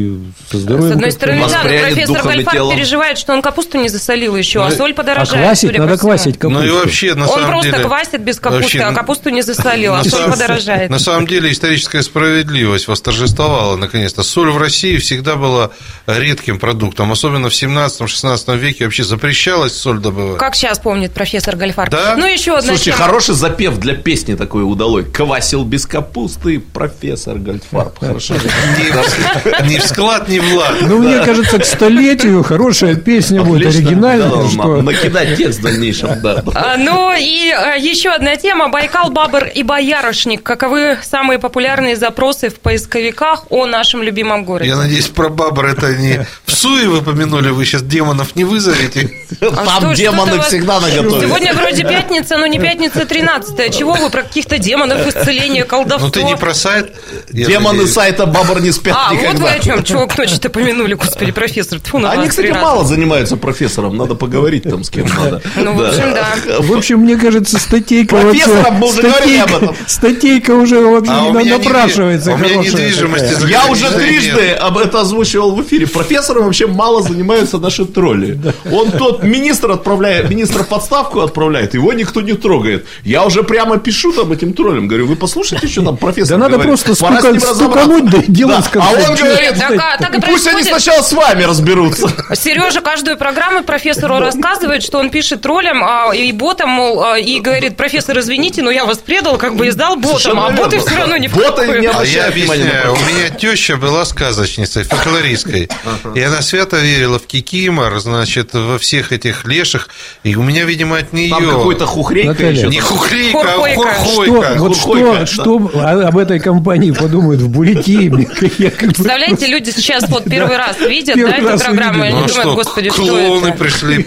со здоровьем. С одной стороны, да, но профессор Гальфар телом. переживает, что он капусту не засолил еще, а Ну, соль А подорожает. квасить, судя по надо квасить капусту. Ну и вообще, на Он самом просто деле... квасит без капусты, вообще, а капусту не засолил, а соль подорожает. На самом деле историческая справедливость восторжествовала наконец-то. Соль в России всегда была редким продуктом, особенно в 17-16 веке вообще запрещалась соль добывать. Как сейчас помнит профессор Гальфар. Да? Ну, еще одна Слушайте, тема. хороший запев для песни такой удалой. Квасил без капусты профессор Гальфарб. (laughs) Хорошо. В склад, ни в лад. Ну, мне кажется, к столетию хорошая песня будет, оригинальная. Что- Накидать текст в дальнейшем, да. А, Ну и а, еще одна тема. Байкал, Бабр и Боярышник. Каковы самые популярные запросы в поисковиках о нашем любимом городе? Я надеюсь, про бабр это не в суе вы помянули, вы сейчас демонов не вызовете. А Там демоны всегда наготове. Сегодня вроде пятница, но не пятница 13 Чего вы про каких-то демонов, исцеления, колдовство? Ну ты не про сайт? Демоны сайта Бабр не спят А, вот вы никогда. о чем, чего к ночи-то помянули, господи, профессор. Тьфу на Они, кстати, мало занимаются профессором, надо поговорить там с кем надо. Ну, в общем, да. В общем, мне кажется, статейка Профессором мы вообще... уже говорили об этом. Статейка уже вообще А у на- меня напрашивается. у меня недвижимости Я уже трижды нет. об это озвучивал в эфире. Профессором вообще мало занимаются наши тролли. Он тот министр отправляет, министр в отставку отправляет, его никто не трогает. Я уже прямо пишу там этим троллям, говорю, вы послушайте, что там профессор Да надо говорит. просто Пора с ним стука- разобраться». стукануть, да дело Да. с А он говорит, Так, так и пусть они сначала с вами разберутся. Сережа каждую программу профессору рассказывает, что он пишет троллям а, и ботам, мол, а, и говорит, профессор, извините, но я вас предал, как бы издал ботам, Совершенно а боты все равно не Боты не А я обращают внимания у меня теща была сказочницей, фольклористкой. И она свято верила в кикимор, значит, во всех этих леших. И у меня, видимо, от нее... Там какой-то хухрейка еще. Не хухрейка, а Хурхойка. Что, хурхойка. вот что, об этой компании подумают в Бурятии? (laughs) Бы- Представляете, люди сейчас вот первый раз видят да, эту раз программу, и Ну думают, что, господи, что клоуны это? пришли.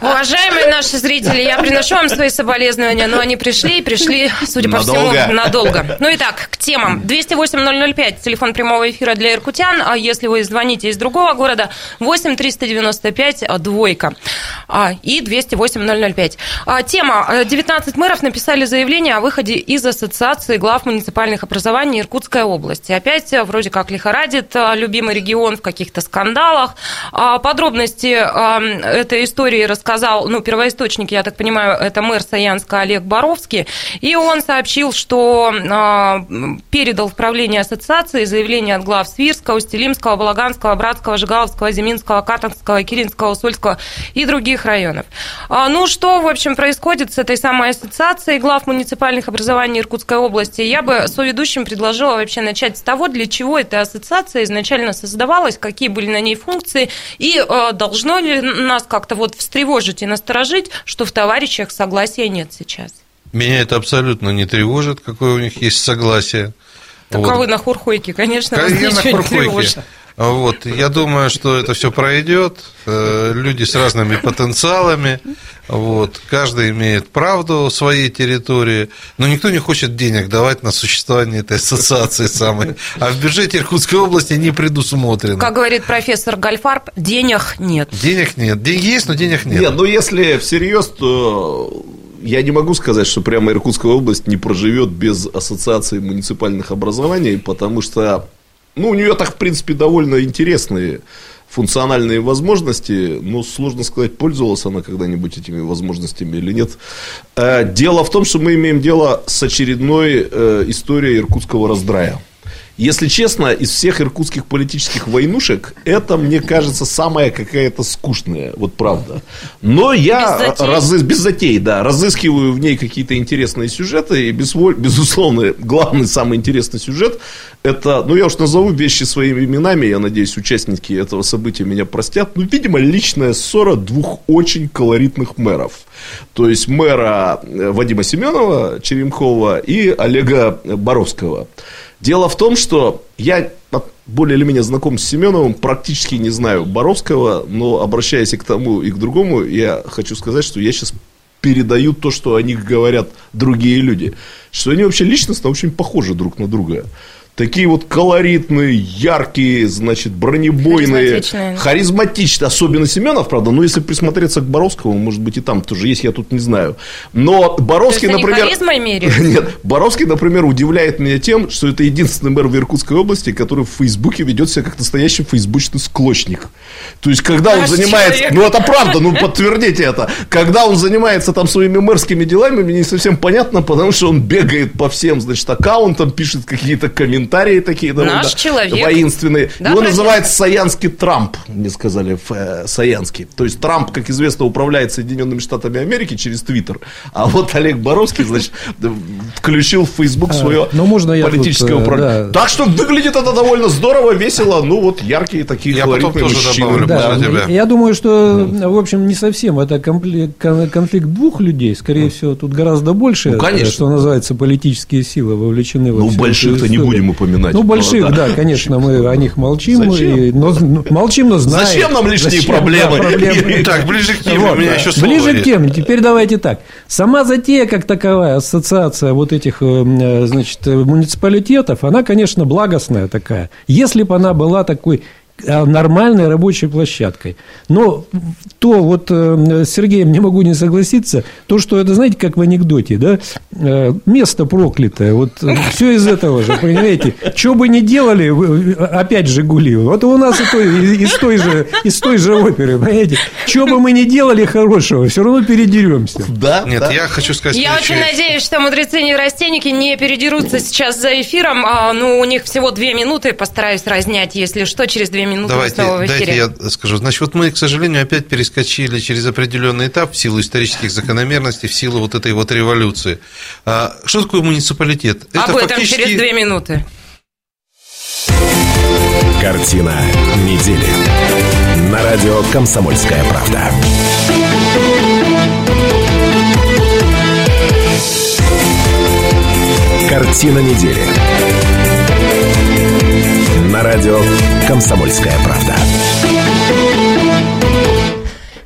Уважаемые наши зрители, я приношу вам свои соболезнования, но они пришли и пришли, судя по всему, надолго. Ну и так, к темам. 208-005, телефон прямого эфира для иркутян, а если вы звоните из другого города 8 395 двойка а, и 208 005. А, тема. 19 мэров написали заявление о выходе из Ассоциации глав муниципальных образований Иркутской области. Опять вроде как лихорадит любимый регион в каких-то скандалах. Подробности этой истории рассказал, ну, первоисточник, я так понимаю, это мэр Саянска Олег Боровский, и он сообщил, что передал в правление ассоциации заявление от глав Свирского, Устилимского, Балаганского, Братского, Жигаловского, Зиминского, Катанского, Киринского, Усольского и других районов. Ну, что, в общем, происходит с этой самой ассоциацией глав муниципальных образований Иркутской области? Я бы соведущим предложила вообще начать с того, для чего эта ассоциация изначально создавалась, какие были на ней функции, и должно ли нас как-то вот встревожить и насторожить, что в товарищах согласия нет сейчас? Меня это абсолютно не тревожит, какое у них есть согласие. Таковы вот. на хурхойке, конечно, вас ничего на не тревожит. Вот, я думаю, что это все пройдет. Э, люди с разными потенциалами. Вот, каждый имеет правду в своей территории, но никто не хочет денег давать на существование этой ассоциации самой. А в бюджете Иркутской области не предусмотрено. Как говорит профессор Гальфарб, денег нет. Денег нет. Деньги есть, но денег нет. Нет, ну если всерьез, то я не могу сказать, что прямо Иркутская область не проживет без ассоциации муниципальных образований, потому что ну, у нее так, в принципе, довольно интересные функциональные возможности, но сложно сказать, пользовалась она когда-нибудь этими возможностями или нет. Э, дело в том, что мы имеем дело с очередной э, историей иркутского раздрая. Если честно, из всех иркутских политических войнушек, это, мне кажется, самая какая-то скучная, вот правда. Но я без затей, разы... без затей да, разыскиваю в ней какие-то интересные сюжеты, и безусловно, главный, самый интересный сюжет, это, ну, я уж назову вещи своими именами, я надеюсь, участники этого события меня простят, ну, видимо, личная ссора двух очень колоритных мэров. То есть мэра э, Вадима Семенова, Черемхова и Олега Боровского. Дело в том, что я более или менее знаком с Семеновым, практически не знаю Боровского, но обращаясь и к тому, и к другому, я хочу сказать, что я сейчас передаю то, что о них говорят другие люди. Что они вообще личностно очень похожи друг на друга такие вот колоритные, яркие, значит, бронебойные, харизматичные, особенно Семенов, правда, но если присмотреться к Боровскому, может быть, и там тоже есть, я тут не знаю. Но Боровский, например... (laughs) Нет, Боровский, например, удивляет меня тем, что это единственный мэр в Иркутской области, который в Фейсбуке ведет себя как настоящий фейсбучный склочник. То есть, когда он занимается... Человек. Ну, это правда, ну, подтвердите это. Когда он занимается там своими мэрскими делами, мне не совсем понятно, потому что он бегает по всем, значит, аккаунтам, пишет какие-то комментарии, комментарии такие довольно Наш человек. воинственные. Да, Его называют Саянский Трамп, мне сказали, э, Саянский. То есть Трамп, как известно, управляет Соединенными Штатами Америки через Твиттер, а вот Олег Боровский, значит, включил в Facebook свое а, ну, можно политическое тут, э, управление. Да. Так что выглядит это довольно здорово, весело, ну вот яркие такие я колоритные мужчины. Да, я думаю, что, в общем, не совсем это конфликт, конфликт двух людей, скорее всего, тут гораздо больше, ну, конечно. что называется, политические силы вовлечены во Ну, больших-то не будем упоминать. Ну, больших, да, конечно, мы о них молчим. И, но, ну, молчим, но знаем. Зачем нам лишние Зачем, проблемы? Да, проблемы? (laughs) Так, ближе к теме, вот, у меня да. еще слово Ближе есть. к теме. Теперь давайте так. Сама затея, как таковая, ассоциация вот этих, э, э, значит, муниципалитетов, она, конечно, благостная такая. Если бы она была такой нормальной рабочей площадкой. Но то вот э, с Сергеем не могу не согласиться, то, что это, знаете, как в анекдоте, да, э, место проклятое, вот все из этого же, понимаете, что бы ни делали, опять «Жигули», вот у нас и той, из, той же, из той же оперы, понимаете, что бы мы ни делали хорошего, все равно передеремся. Да, Нет, да. я хочу сказать... Я очень надеюсь, что мудрецы неврастенники не передерутся сейчас за эфиром, а, ну, у них всего две минуты, постараюсь разнять, если что, через две минуты Давайте, дайте я скажу. Значит, вот мы, к сожалению, опять перескочили через определенный этап в силу исторических закономерностей, в силу вот этой вот революции. А, что такое муниципалитет? Об Это этом фактически... через две минуты. Картина недели. На радио «Комсомольская правда». Картина недели на радио «Комсомольская правда».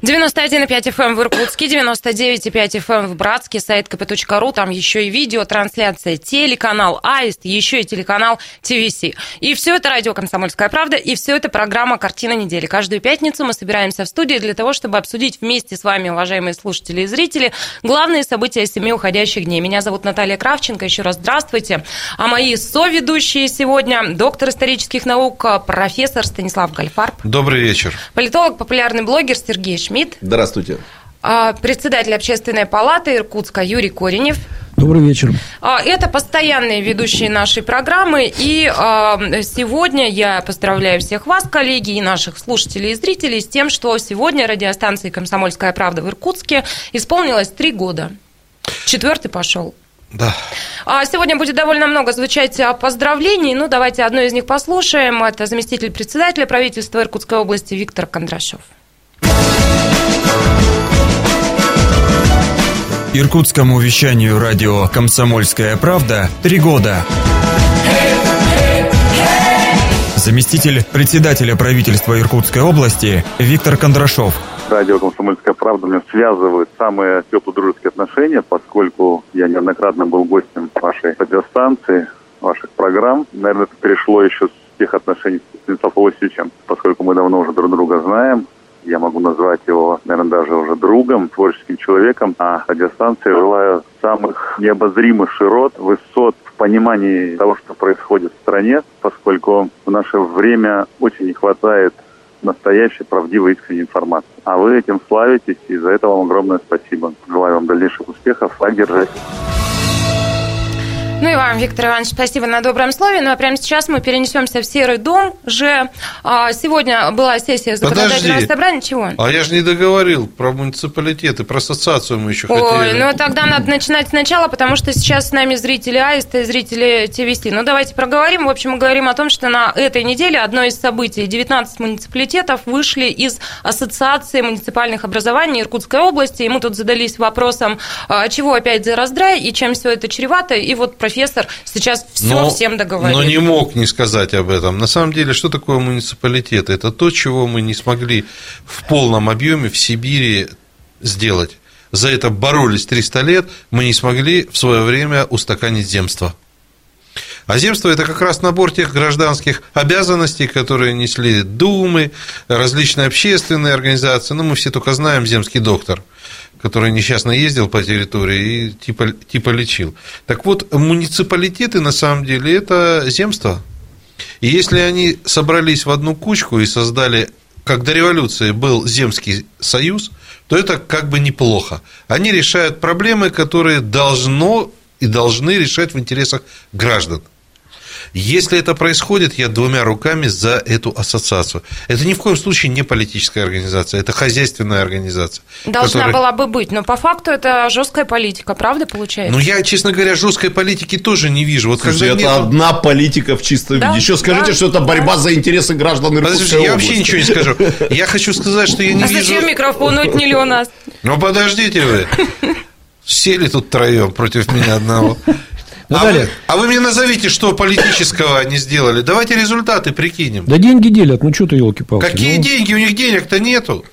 91,5 FM эм в Иркутске, 99,5 FM эм в Братске, сайт kp.ru, там еще и видеотрансляция, телеканал Аист, еще и телеканал ТВС. И все это радио «Комсомольская правда», и все это программа «Картина недели». Каждую пятницу мы собираемся в студии для того, чтобы обсудить вместе с вами, уважаемые слушатели и зрители, главные события семи уходящих дней. Меня зовут Наталья Кравченко, еще раз здравствуйте. А мои соведущие сегодня доктор исторических наук, профессор Станислав Гальфарб. Добрый вечер. Политолог, популярный блогер Сергей Шмидт. Здравствуйте. А, председатель общественной палаты Иркутска Юрий Коренев. Добрый вечер. А, это постоянные ведущие нашей программы. И а, сегодня я поздравляю всех вас, коллеги, и наших слушателей и зрителей с тем, что сегодня радиостанции «Комсомольская правда» в Иркутске исполнилось три года. Четвертый пошел. Да. Сегодня будет довольно много звучать поздравлений. Ну, давайте одно из них послушаем. Это заместитель председателя правительства Иркутской области Виктор Кондрашов. Иркутскому вещанию радио «Комсомольская правда» три года. Заместитель председателя правительства Иркутской области Виктор Кондрашов. Радио «Комсомольская правда» меня связывает самые теплые дружеские отношения, поскольку я неоднократно был гостем вашей радиостанции, ваших программ. Наверное, это перешло еще с тех отношений с Станиславом поскольку мы давно уже друг друга знаем я могу назвать его, наверное, даже уже другом, творческим человеком. А радиостанции желаю самых необозримых широт, высот в понимании того, что происходит в стране, поскольку в наше время очень не хватает настоящей, правдивой, искренней информации. А вы этим славитесь, и за это вам огромное спасибо. Желаю вам дальнейших успехов. Так держать. Ну и вам, Виктор Иванович, спасибо на добром слове. Ну а прямо сейчас мы перенесемся в Серый дом. Уже а, сегодня была сессия законодательного Подожди. собрания. Чего? А я же не договорил про муниципалитеты, про ассоциацию мы еще Ой, хотели. ну тогда надо начинать сначала, потому что сейчас с нами зрители Аиста и зрители ТВС. Ну давайте проговорим. В общем, мы говорим о том, что на этой неделе одно из событий. 19 муниципалитетов вышли из Ассоциации муниципальных образований Иркутской области. И мы тут задались вопросом, а, чего опять за раздрай и чем все это чревато. И вот профессор сейчас все Но- всем договорил. Но не мог не сказать об этом. На самом деле, что такое муниципалитет? Это то, чего мы не смогли в полном объеме в Сибири сделать. За это боролись 300 лет, мы не смогли в свое время устаканить земство. А земство – это как раз набор тех гражданских обязанностей, которые несли думы, различные общественные организации. Ну, мы все только знаем земский доктор, который несчастно ездил по территории и типа, типа лечил. Так вот, муниципалитеты на самом деле – это земство. И если они собрались в одну кучку и создали, как до революции был земский союз, то это как бы неплохо. Они решают проблемы, которые должно и должны решать в интересах граждан. Если это происходит, я двумя руками за эту ассоциацию. Это ни в коем случае не политическая организация, это хозяйственная организация. Должна которая- была бы быть, но по факту это жесткая политика, правда получается? Ну, я, честно говоря, жесткой политики тоже не вижу. Вот Слушайте, это нету- одна политика в чистом Да, виде. Еще скажите, да, что это борьба за интересы граждан Иркутской Подождите, я вообще ничего не скажу. (laughs) Я хочу сказать, что я не а вижу... зачем микрофон отняли у нас? Ну, подождите вы. Сели тут троем против меня одного. А Наталья. вы, а вы мне назовите, что политического они сделали. Давайте результаты прикинем. Да деньги делят, ну что ты, елки-палки. Какие ну, деньги? У них денег-то нету.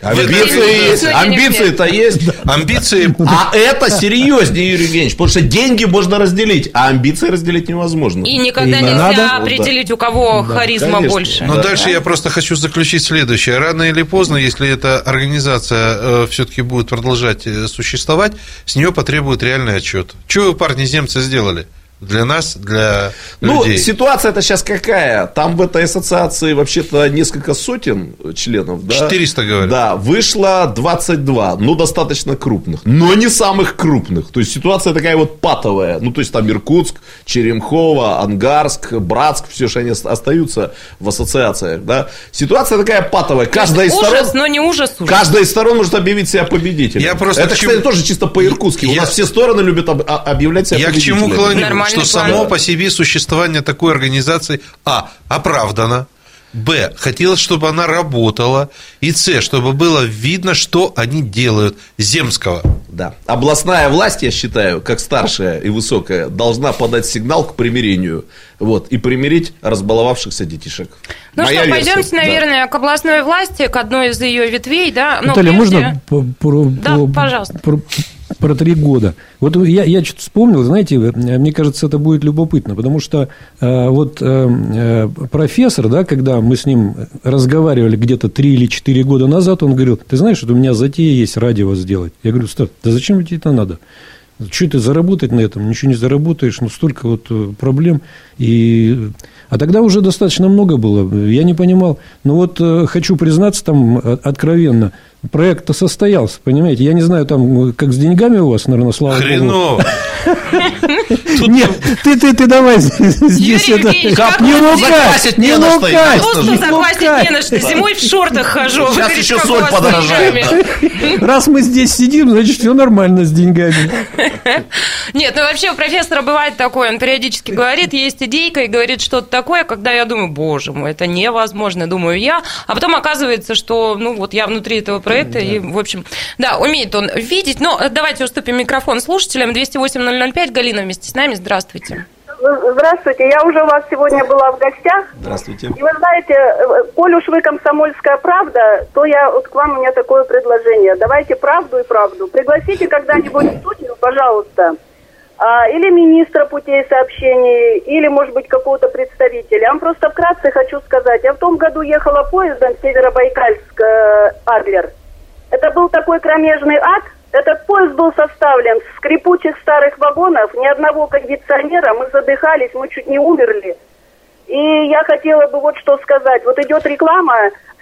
Амбиции есть, амбиции-то есть. Амбиции... (laughs) А это серьезнее, Юрий Евгеньевич, потому что деньги можно разделить, а амбиции разделить невозможно. И никогда И не нельзя надо. определить, у кого харизма конечно. больше. Но дальше я просто хочу заключить следующее. Рано или поздно, если эта организация все-таки будет продолжать э, существовать, с нее потребует реальный отчет. Что вы, парни, земцы, сделали? Для нас, для Ну, людей. ситуация-то сейчас какая? Там в этой ассоциации вообще-то несколько сотен членов, да? 400, говорят. Да, вышло 22, ну, достаточно крупных, но не самых крупных. То есть, ситуация такая вот патовая. Ну, то есть, там Иркутск, Черемхово, Ангарск, Братск, все же они ост- остаются в ассоциациях, да? Ситуация такая патовая. Каждая из сторон... Ужас, но не ужас ужас. Каждая из сторон может объявить себя победителем. Я просто Это, чему- кстати, тоже чисто по-иркутски. У Я- нас все стороны любят об- объявлять себя Я к чему победителями. клоню? Нормальный что само по себе существование такой организации, а, оправдано, Б. Хотелось, чтобы она работала. И С. Чтобы было видно, что они делают. Земского. Да. Областная власть, я считаю, как старшая и высокая, должна подать сигнал к примирению. Вот, и примирить разбаловавшихся детишек. Ну Моя что, версия, пойдемте, да. наверное, к областной власти, к одной из ее ветвей, да? Но Наталья, прежде- можно Да, по- пожалуйста. Про- три года? Вот я, я что-то вспомнил, знаете, э, мне кажется, это будет любопытно, потому что э, вот э, э, профессор, да, когда мы с ним разговаривали где-то три или четыре года назад, он говорил, ты знаешь, вот у меня затея есть радио сделать. Я говорю, стоп, да зачем тебе это надо? Что ты заработать на этом? Ничего не заработаешь, ну столько вот э, проблем. И... А тогда уже достаточно много было. Я не понимал. Но вот э, хочу признаться там э, откровенно. Проект-то состоялся, понимаете? Я не знаю, там, как с деньгами у вас, наверное, слава богу. (laughs) Нет, ты, ты, ты давай здесь это... Не лукать, не лукать, Просто лукать. не на что. Зимой в шортах хожу. Сейчас еще соль подорожает. Раз мы здесь сидим, значит, все нормально с деньгами. Нет, ну вообще у профессора бывает такое, он периодически говорит, есть идейка и говорит что-то такое, когда я думаю, боже мой, это невозможно, думаю я, а потом оказывается, что, ну вот я внутри этого проекта, и, в общем, да, умеет он видеть, но давайте уступим микрофон слушателям, 208-005, Галина вместе с нами, здравствуйте. Здравствуйте, я уже у вас сегодня была в гостях. Здравствуйте. И вы знаете, э, коль уж вы комсомольская правда, то я вот к вам у меня такое предложение. Давайте правду и правду. Пригласите когда-нибудь в студию, пожалуйста, а, или министра путей сообщений, или, может быть, какого-то представителя. Я вам просто вкратце хочу сказать. Я в том году ехала поездом Северобайкальск-Адлер. Это был такой кромежный ад. Этот поезд был составлен с скрипучих старых вагонов, ни одного кондиционера, мы задыхались, мы чуть не умерли. И я хотела бы вот что сказать. Вот идет реклама.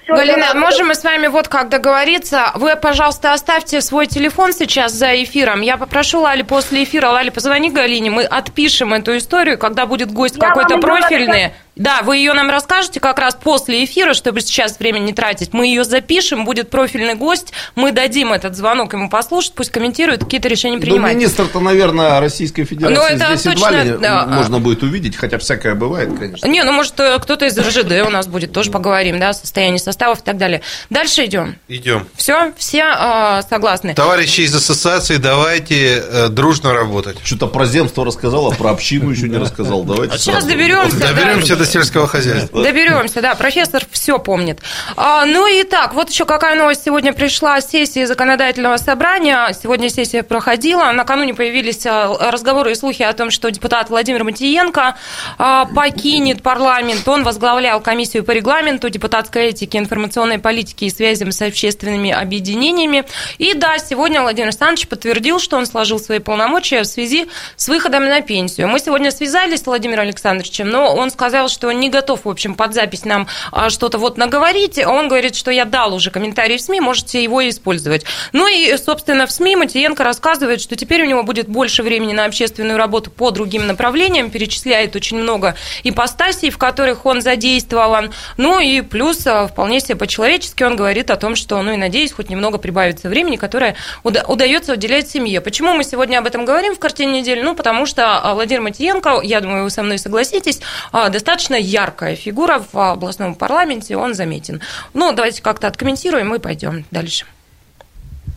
Галина, это- можем мы с вами вот как договориться? Вы, пожалуйста, оставьте свой телефон сейчас за эфиром. Я попрошу Лали после эфира, Лали, позвони Галине, мы отпишем эту историю, когда будет гость какой-то профильный. расскажу. Да, вы ее нам расскажете как раз после эфира, чтобы сейчас время не тратить. Мы ее запишем, будет профильный гость, мы дадим этот звонок ему послушать, пусть комментирует, какие-то решения Ну, принимает. министр-то, наверное, Российской Федерации Ну, это здесь точно, едва ли да. можно будет увидеть, хотя всякое бывает, конечно. Не, ну может э, кто-то из РЖД у нас будет, тоже поговорим, да, состояние составов и так далее. Дальше идем. Идем. Все, все э, согласны. Товарищи из ассоциации, давайте э, дружно работать. Что-то про земство рассказал, а про общину еще не рассказал. Давайте Сейчас доберемся. Доберемся до сельского хозяйства. Доберемся, да, профессор все помнит. А, ну и так, вот еще какая новость сегодня пришла с сессии законодательного собрания. Сегодня сессия проходила. Накануне появились а, разговоры и слухи о том, что депутат Владимир Матиенко а, покинет парламент. Он возглавлял комиссию по регламенту, депутатской этике, информационной политике и связям с общественными объединениями. И да, сегодня Владимир Александрович подтвердил, что он сложил свои полномочия в связи с выходом на пенсию. Мы сегодня связались с Владимиром Александровичем, но он сказал, что он не готов, в общем, под запись нам а, что-то вот наговорить. Он говорит, что я дал уже комментарий в СМИ, можете его использовать. Ну и, собственно, в СМИ Матиенко рассказывает, что теперь у него будет больше времени на общественную работу по другим направлениям, перечисляет очень много ипостасей, в которых он задействован. Ну и плюс а, вполне себе по-человечески он говорит о том, что, ну и надеюсь, хоть немного прибавится времени, которое уда- удается уделять семье. Почему мы сегодня об этом говорим в картине недели? Ну, потому что а, Владимир Матиенко, я думаю, вы со мной согласитесь, а, достаточно яркая фигура в областном парламенте, он заметен. Ну, давайте как-то откомментируем и пойдем дальше.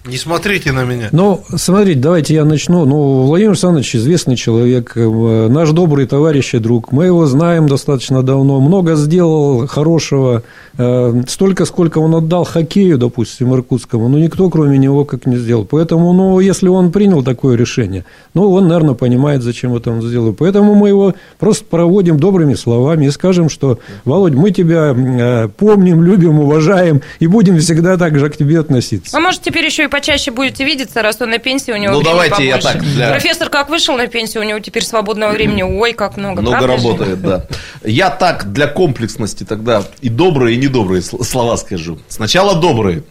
Не смотрите на меня. Ну, смотрите, давайте я начну. Ну, Владимир Александрович известный человек, э, наш добрый товарищ и друг. Мы его знаем достаточно давно. Много сделал хорошего. Э, Столько, сколько он отдал хоккею, допустим, иркутскому, ну, никто, кроме него, как не сделал. Поэтому, ну, если он принял такое решение, ну, он, наверное, понимает, зачем это он сделал. Поэтому мы его просто проводим добрыми словами и скажем, что, Володь, мы тебя э, помним, любим, уважаем и будем всегда так же к тебе относиться. А может, теперь еще и почаще будете видеться, раз он на пенсии, у него Ну, давайте я побольше. так для- Профессор как вышел на пенсию, у него теперь свободного времени, ой, как много. Много правда же? работает, да. Я так для комплексности тогда и добрые, и недобрые сл- слова скажу. Сначала добрые.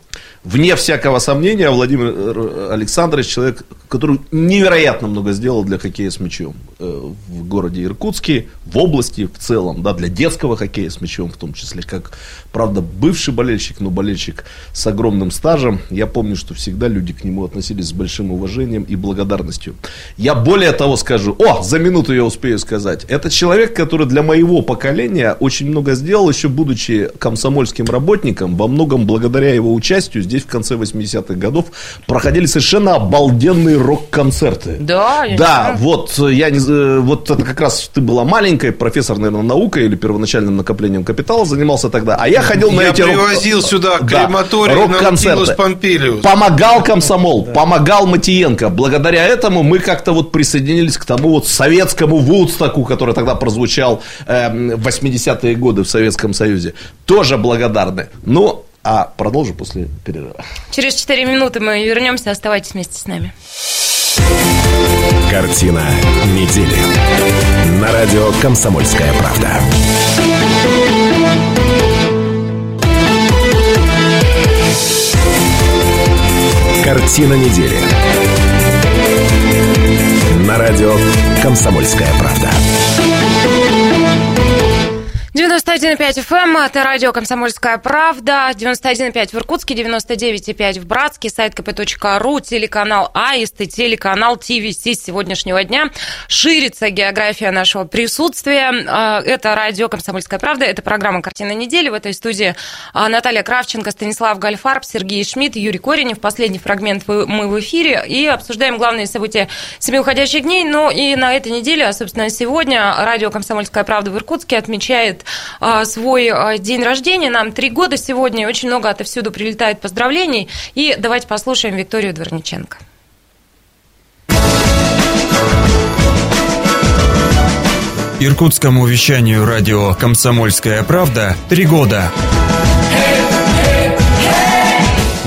Вне всякого сомнения, Владимир Александрович человек, который невероятно много сделал для хоккея с мячом. э, в городе Иркутске, в области в целом, да, для детского хоккея с мячом в том числе, как, правда, бывший болельщик, но болельщик с огромным стажем, я помню, что всегда люди к нему относились с большим уважением и благодарностью. Я более того скажу, о, за минуту я успею сказать, это человек, который для моего поколения очень много сделал, еще будучи комсомольским работником, во многом благодаря его участию здесь в конце 80-х годов проходили совершенно обалденные рок-концерты. Да, я Да, вот э, я не, з- вот это как раз ты была маленькой, профессор, наверное, наукой или первоначальным накоплением капитала занимался тогда, а я ходил на Я эти рок- привозил сюда Да, крематорий рок-концерты. Наутилус Помпилиус. Помогал комсомол, помогал Матиенко. Благодаря этому мы как-то вот присоединились к тому вот советскому Вудстоку, который тогда прозвучал эм, в 80-е годы в Советском Союзе. Тоже благодарны. Ну, а продолжим после перерыва. Через 4 минуты мы вернемся. Оставайтесь вместе с нами. Картина недели. На радио «Комсомольская правда». Картина недели. На радио «Комсомольская правда». 91,5 FM, это радио «Комсомольская правда», 91,5 в Иркутске, 99,5 в Братске, сайт kp.ru, телеканал АИСТ и телеканал ТВС сегодняшнего дня. Ширится география нашего присутствия. А, Это радио «Комсомольская правда», это программа «Картина недели». В этой студии а, Наталья Кравченко, Станислав Гальфарб, Сергей Шмидт, Юрий Коренев. Последний фрагмент мы в эфире и обсуждаем главные события семи уходящих дней. Но и на этой неделе, а собственно сегодня, радио «Комсомольская правда» в Иркутске отмечает а, свой а, день рождения. Нам три года сегодня, и очень много отовсюду прилетает поздравлений. И давайте послушаем Викторию Дворниченко. Иркутскому вещанию радио «Комсомольская правда» три года.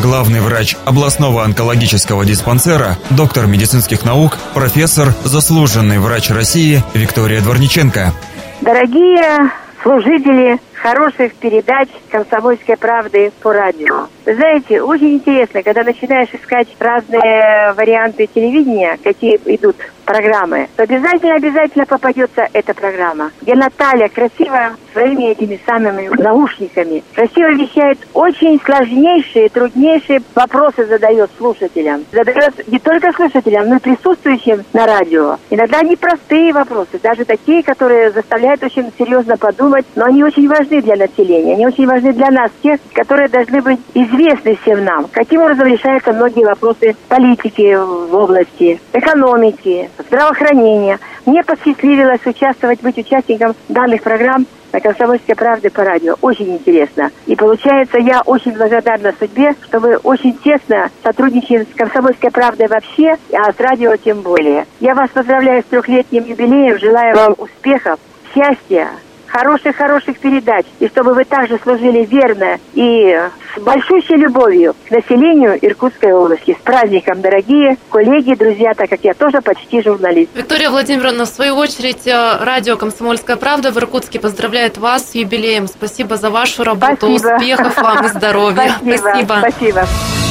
Главный врач областного онкологического диспансера, доктор медицинских наук, профессор, заслуженный врач России Виктория Дворниченко. Дорогие служители хороших передач «Комсомольской правды» по радио. Знаете, очень интересно, когда начинаешь искать разные варианты телевидения, какие идут программы, то обязательно-обязательно попадется эта программа, где Наталья красиво своими этими самыми наушниками красиво вещает очень сложнейшие, труднейшие вопросы задает слушателям. Задает не только слушателям, но и присутствующим на радио. Иногда непростые вопросы, даже такие, которые заставляют очень серьезно подумать, но они очень важны для населения, они очень важны для нас, тех, которые должны быть известны всем нам. Каким образом решаются многие вопросы политики в области, экономики, здравоохранения. Мне посчастливилось участвовать, быть участником данных программ на «Комсомольской правде» по радио. Очень интересно. И получается, я очень благодарна судьбе, что вы очень тесно сотрудничаем с «Комсомольской правдой» вообще, а с радио тем более. Я вас поздравляю с трехлетним юбилеем, желаю вам успехов, счастья, хороших-хороших передач, и чтобы вы также служили верно и с большущей любовью к населению Иркутской области. С праздником, дорогие коллеги, друзья, так как я тоже почти журналист. Виктория Владимировна, в свою очередь, э, радио «Комсомольская правда» в Иркутске поздравляет вас с юбилеем. Спасибо за вашу работу, Спасибо. успехов вам и здоровья. (laughs) Спасибо. Спасибо. Спасибо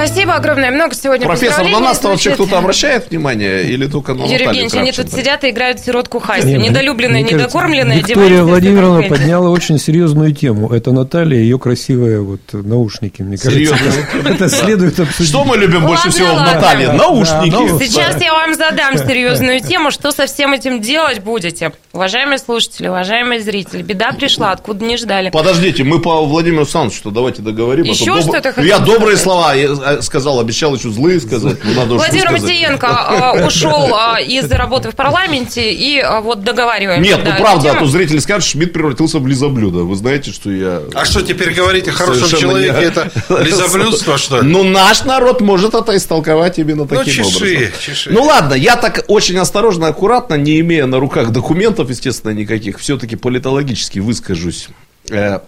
огромное. Много сегодня Профессор, на нас-то вообще кто-то обращает внимание или только на Юрий Евгеньевич, они тут сидят и играют в сиротку Хасю. Не, мне- Недолюбленная, мне кажется, недокормленная, Виктория Владимировна подняла (laughs) очень серьезную тему. Это Наталья и ее красивые вот наушники. Мне кажется, (laughs) это, следует обсудить. Что мы любим больше всего в. Наталье? Наушники. Сейчас я вам задам (laughs) серьезную тему, что со всем этим делать будете. Уважаемые слушатели, уважаемые зрители, беда пришла, откуда не ждали. Подождите, мы по Владимиру Александровичу давайте договорим. а Еще что-то Я добрые слова э, сказал, обещал еще злые сказать. Владимир. Матиенко э, ушел э, из работы в парламенте и вот договариваемся. Нет, ну правда, а то зрители скажут, что Шмидт превратился в лизоблюдо. Вы знаете, что я... А что, теперь говорить о хорошем Совершенно человеке, не- это (laughs) лизоблюдство, что ли? Ну, наш народ может это истолковать именно Ну, таким чеши, образом. чеши. Ну, ладно, я так очень осторожно, аккуратно, не имея на руках документов, естественно, никаких, все-таки политологически выскажусь, э,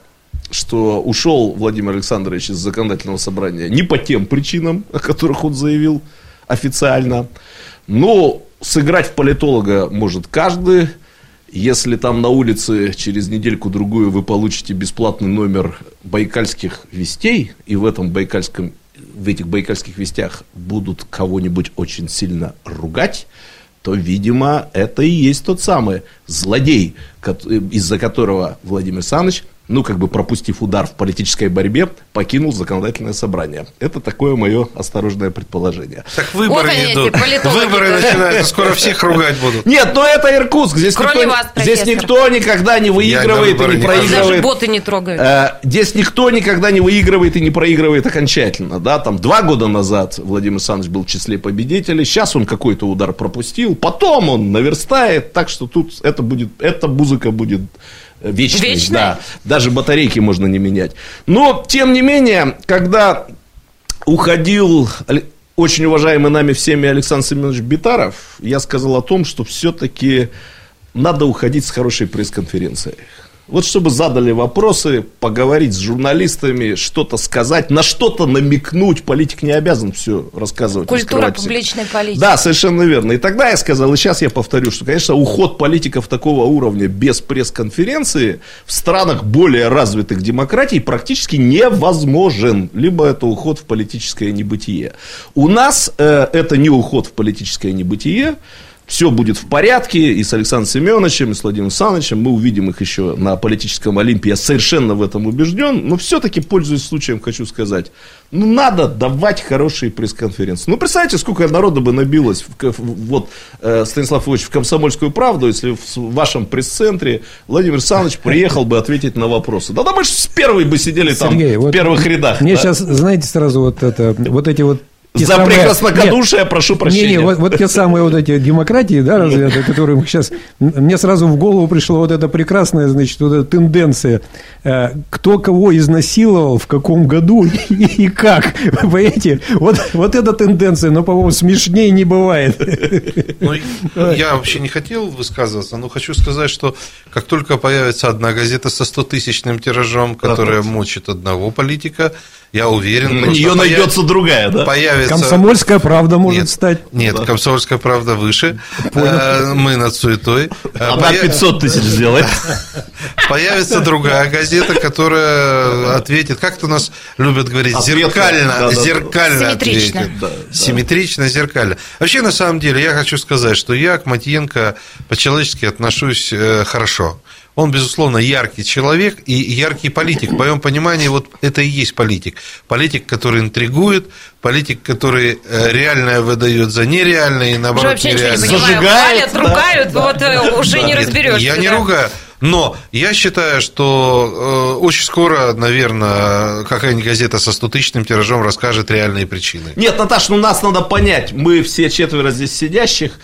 что ушел Владимир Александрович из законодательного собрания не по тем причинам, о которых он заявил официально. Но сыграть в политолога может каждый. Если там на улице через недельку-другую вы получите бесплатный номер байкальских вестей, и в этом байкальском, в этих байкальских вестях будут кого-нибудь очень сильно ругать, то, видимо, это и есть тот самый злодей, из-за которого Владимир Александрович ну, как бы пропустив удар в политической борьбе, покинул законодательное собрание. Это такое мое осторожное предположение. Так выборы вот идут. Выборы начинаются, скоро всех ругать будут. Нет, но это Иркутск. Здесь, Кроме никто, вас, здесь никто никогда не выигрывает и не проигрывает. Даже боты не трогают. Э, здесь никто никогда не выигрывает и не проигрывает окончательно. Да? Там два года назад Владимир Александрович был в числе победителей. Сейчас он какой-то удар пропустил. Потом он наверстает. Так что тут это будет, эта музыка будет вечный, Вечный? да. Даже батарейки можно не менять. Но, тем не менее, когда уходил очень уважаемый нами всеми Александр Семенович Битаров, я сказал о том, что все-таки надо уходить с хорошей пресс-конференцией. Вот чтобы задали вопросы, поговорить с журналистами, что-то сказать, на что-то намекнуть. Политик не обязан все рассказывать. Культура публичной политики. Да, совершенно верно. И тогда я сказал, и сейчас я повторю, что, конечно, уход политиков такого уровня без пресс-конференции в странах более развитых демократий практически невозможен. Либо это уход в политическое небытие. У нас э, это не уход в политическое небытие, все будет в порядке, и с Александром Семеновичем, и с Владимиром Александровичем, мы увидим их еще на политическом Олимпе, я совершенно в этом убежден, но все-таки, пользуясь случаем, хочу сказать, ну, надо давать хорошие пресс-конференции. Ну, представьте, сколько народу бы набилось, в, вот, э, Станислав Ильич, в «Комсомольскую правду», если в вашем пресс-центре Владимир Александрович (laughs) приехал бы ответить на вопросы. Да, да мы же с первой бы сидели Сергей, там, вот в первых рядах. Мне да? сейчас, знаете, сразу вот это, вот эти вот те За самые... прекраснокодушие Нет, прошу прощения. Не, не, вот, вот те самые вот эти демократии, да, разве которые мы сейчас... Мне сразу в голову пришла вот эта прекрасная, значит, вот эта тенденция. Э, кто кого изнасиловал, в каком году и, (laughs) и как. Вы понимаете? Вот, вот эта тенденция, но, по-моему, смешнее не бывает. Ну, я вообще не хотел высказываться, но хочу сказать, что как только появится одна газета со 100-тысячным тиражом, которая мочит одного политика, я уверен. На нее найдется другая, да? Появится... Комсомольская правда может нет, стать. Нет, да. комсомольская правда выше. Понял. Мы над суетой. Она 500 тысяч сделает. (laughs) Появится другая газета, которая ответит, как-то у нас любят говорить, зеркально, зеркально ответит. Симметрично, зеркально. Вообще, на самом деле, я хочу сказать, что я к Матьенко по-человечески отношусь э, хорошо. Он, безусловно, яркий человек и яркий политик. В моем понимании, вот это и есть политик. Политик, который интригует, политик, который э, реальное выдает за нереальное и наоборот вообще нереальное. Не Зажигает, да. ругают, вот э, уже да. не разберешься. Я да. не ругаю. Но я считаю, что э, очень скоро, наверное, какая-нибудь газета со 100-тысячным тиражом расскажет реальные причины. Нет, Наташа, ну нас надо понять. Мы все четверо здесь сидящих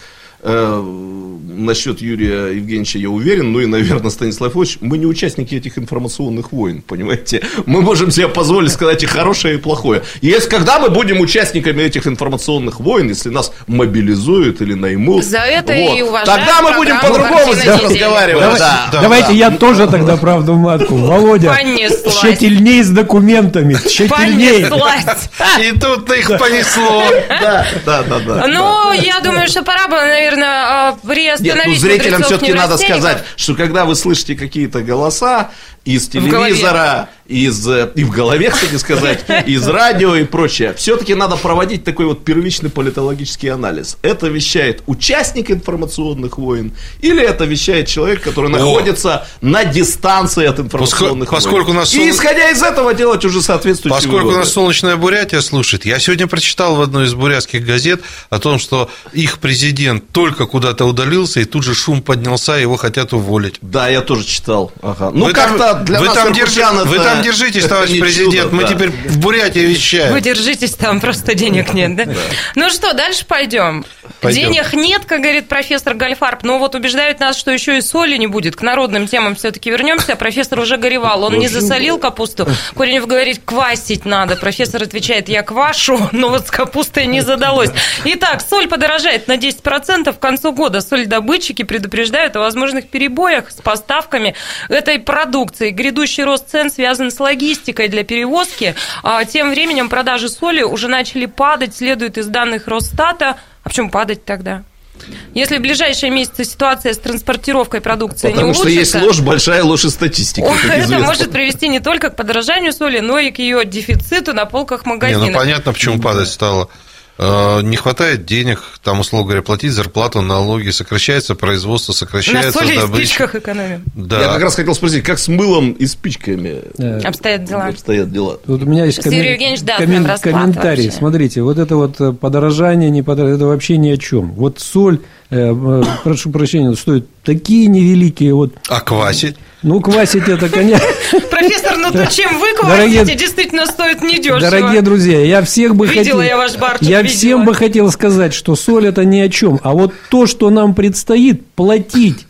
насчет Юрия Евгеньевича я уверен, ну и, наверное, Станислав Ильич, мы не участники этих информационных войн, понимаете? Мы можем себе позволить сказать и хорошее, и плохое. И если когда мы будем участниками этих информационных войн, если нас мобилизуют или наймут, За это вот, и тогда мы будем по-другому здесь разговаривать. Давай, да, да, давайте да. я тоже тогда правду матку. Володя, Понеслась. тщательней с документами, тщательней. Понеслась. И тут их понесло. (laughs) Да, да, да. да ну, я думаю, что пора было, наверное, наверное, приостановить Нет, ну, зрителям все-таки надо сказать, что когда вы слышите какие-то голоса из телевизора, из, э, и в голове, кстати сказать, (laughs) из радио и прочее. Все-таки надо проводить такой вот первичный политологический анализ. Это вещает участник информационных войн или это вещает человек, который находится О. на дистанции от информационных поскольку, войн. Нас и исходя из этого делать уже соответствующие Поскольку выводы. у нас солнечная Бурятия слушает, я сегодня прочитал в одной из бурятских газет о том, что их президент только куда-то удалился, и тут же шум поднялся, его хотят уволить. Да, я тоже читал. Ага. Ну, как-то для вы нас там, держи, вы там держитесь, товарищ президент, чудо, мы да. теперь в Бурятии вещаем. Вы держитесь там, просто денег нет, да? Ну что, дальше пойдем. пойдем. Денег нет, как говорит профессор Гальфарб, но вот убеждают нас, что еще и соли не будет. К народным темам все-таки вернемся. Профессор уже горевал, он не засолил капусту. Коренев говорит, квасить надо. Профессор отвечает, я квашу, (laughs) но вот с капустой не задалось. Итак, соль подорожает на 10% к концу года. Соль-добытчики предупреждают о возможных перебоях с поставками этой продукции. Грядущий рост цен связан с логистикой для перевозки. А тем временем продажи соли уже начали падать, следует из данных Росстата. А почему падать тогда? Если в ближайшие месяцы ситуация с транспортировкой продукции Потому не улучшится... Потому что есть ложь, большая ложь и статистика. Это может привести не только к подорожанию соли, но и к ее дефициту на полках магазинов. Не, ну понятно, почему падать стало. Э, Не хватает денег, там, условно говоря, платить зарплату, налоги, сокращается производство, На сокращается соли и добыча. спичках экономим. Да. Я как раз хотел спросить, как с мылом и спичками Обстоят дела. обстоят дела? Вот у меня есть коммен- Евгеньевич, да, коммен- комментарий. вообще. Смотрите, вот это вот э, подорожание, не подорожание, это вообще ни о чем. Вот соль, э, э, прошу прощения, стоит такие невеликие вот. А квасить? Ну, квасить это, конечно. (laughs) Профессор, ну то чем вы Дорогие- квасите, действительно стоит недешево. Дорогие друзья, я всех бы Видела хотел... я ваш барчик, Я видела. всем бы хотел сказать, что соль это ни о чем. А вот то, что нам предстоит платить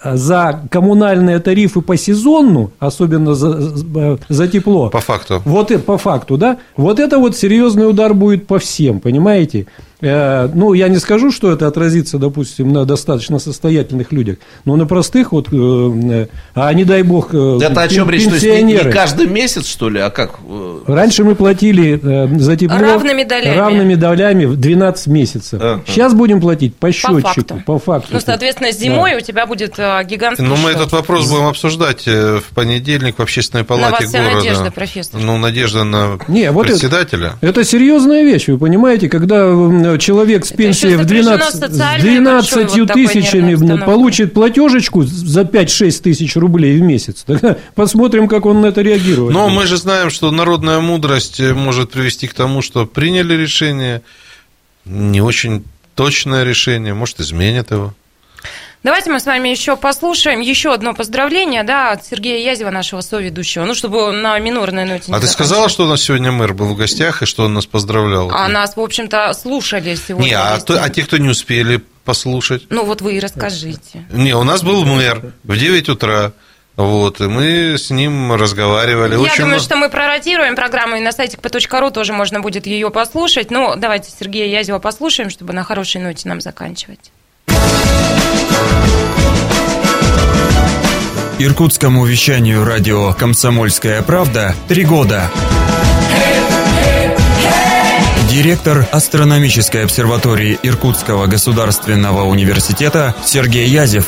а, за коммунальные тарифы по сезону, особенно за, за- за тепло. По факту. Вот по факту, да? Вот это вот серьезный удар будет по всем, понимаете? Э, ну, я не скажу, что это отразится, допустим, на достаточно состоятельных людях, но на простых вот, э, э, а не дай бог, Это о чем речь? То есть не- каждый месяц, что ли, а как? Раньше мы платили за тепло Равными долями. равными долями в 12 месяцев. Сейчас будем платить по счетчику, факту. по факту. Ну, соответственно, зимой у тебя будет гигантский Ну, мы счет. этот вопрос будем обсуждать в понедельник в общественной палате вас вся города. надежда, профессор. Ну, надежда на Не, вот это- председателя. Это серьезная вещь, вы понимаете, когда м, человек с пенсией в сопряжено 12, с с социальной 12 большой вот такой тысячами получит платежечку за 5-6 тысяч рублей в месяц. Тогда посмотрим, как он на это реагирует. Но мы же знаем, что народная мудрость э, может привести к тому, что приняли решение, не очень точное решение, может, изменят его. Давайте мы с вами еще послушаем еще одно поздравление, да, от Сергея Язева, нашего соведущего. Ну, чтобы на минорной ноте не А ты сказала, что у нас сегодня мэр был в гостях и что он нас поздравлял? А нас, в общем-то, слушали сегодня. Не, а, то- а те, кто не успели послушать? Ну, вот вы и расскажите. Не, у нас был мэр в 9 утра. Вот, и мы с ним разговаривали. Я Очень думаю, что мы проротируем программу, и на сайте kp.ru тоже можно будет ее послушать. Ну, давайте Сергея Язева послушаем, чтобы на хорошей ноте нам заканчивать. Иркутскому вещанию радио «Комсомольская правда» три года. Директор астрономической обсерватории Иркутского государственного университета Сергей Язев.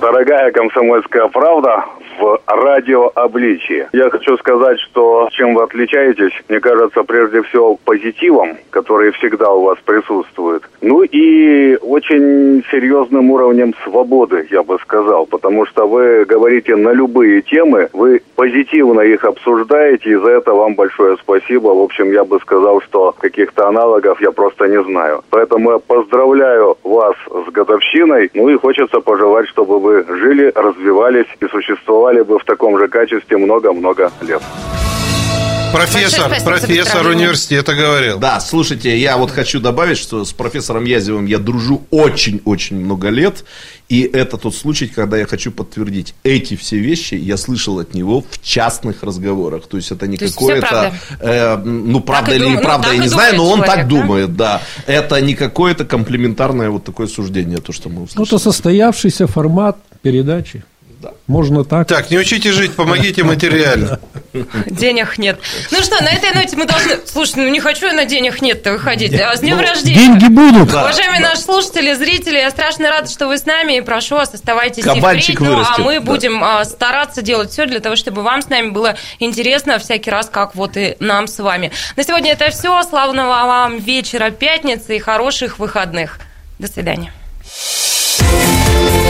Дорогая комсомольская правда в радиообличии. Я хочу сказать, что чем вы отличаетесь, мне кажется, прежде всего позитивом, который всегда у вас присутствует. Ну и очень серьезным уровнем свободы, я бы сказал, потому что вы говорите на любые темы, вы позитивно их обсуждаете, и за это вам большое спасибо. В общем, я бы сказал, что каких-то аналогов я просто не знаю. Поэтому я поздравляю вас с годовщиной, ну и хочется пожелать, чтобы вы жили, развивались и существовали бы в таком же качестве много-много лет. Профессор, профессор университета говорил. Да, слушайте, я вот хочу добавить, что с профессором Язевым я дружу очень-очень много лет. И это тот случай, когда я хочу подтвердить. Эти все вещи я слышал от него в частных разговорах. То есть это не какое-то... э, ну, правда и или дум- ну, неправда, так я не знаю, но он думает так человек, да? думает, да. Это не какое-то комплементарное вот такое суждение, то, что мы Ну, услышали. это состоявшийся формат передачи. Можно так. Так, не учите жить, помогите материально. (laughs) Денег нет. Ну что, на этой ноте мы должны... Слушай, ну не хочу я на денег нет-то выходить. А с днем Ну, рождения! деньги будут. Да. Уважаемые наши слушатели, зрители, я страшно рада, что вы с нами. И прошу вас, оставайтесь и Кабанчик впредь. Ну, а мы да. будем а, стараться делать все для того, чтобы вам с нами было интересно всякий раз, как вот и нам с вами. На сегодня это все. Славного вам вечера пятницы и хороших выходных. До свидания.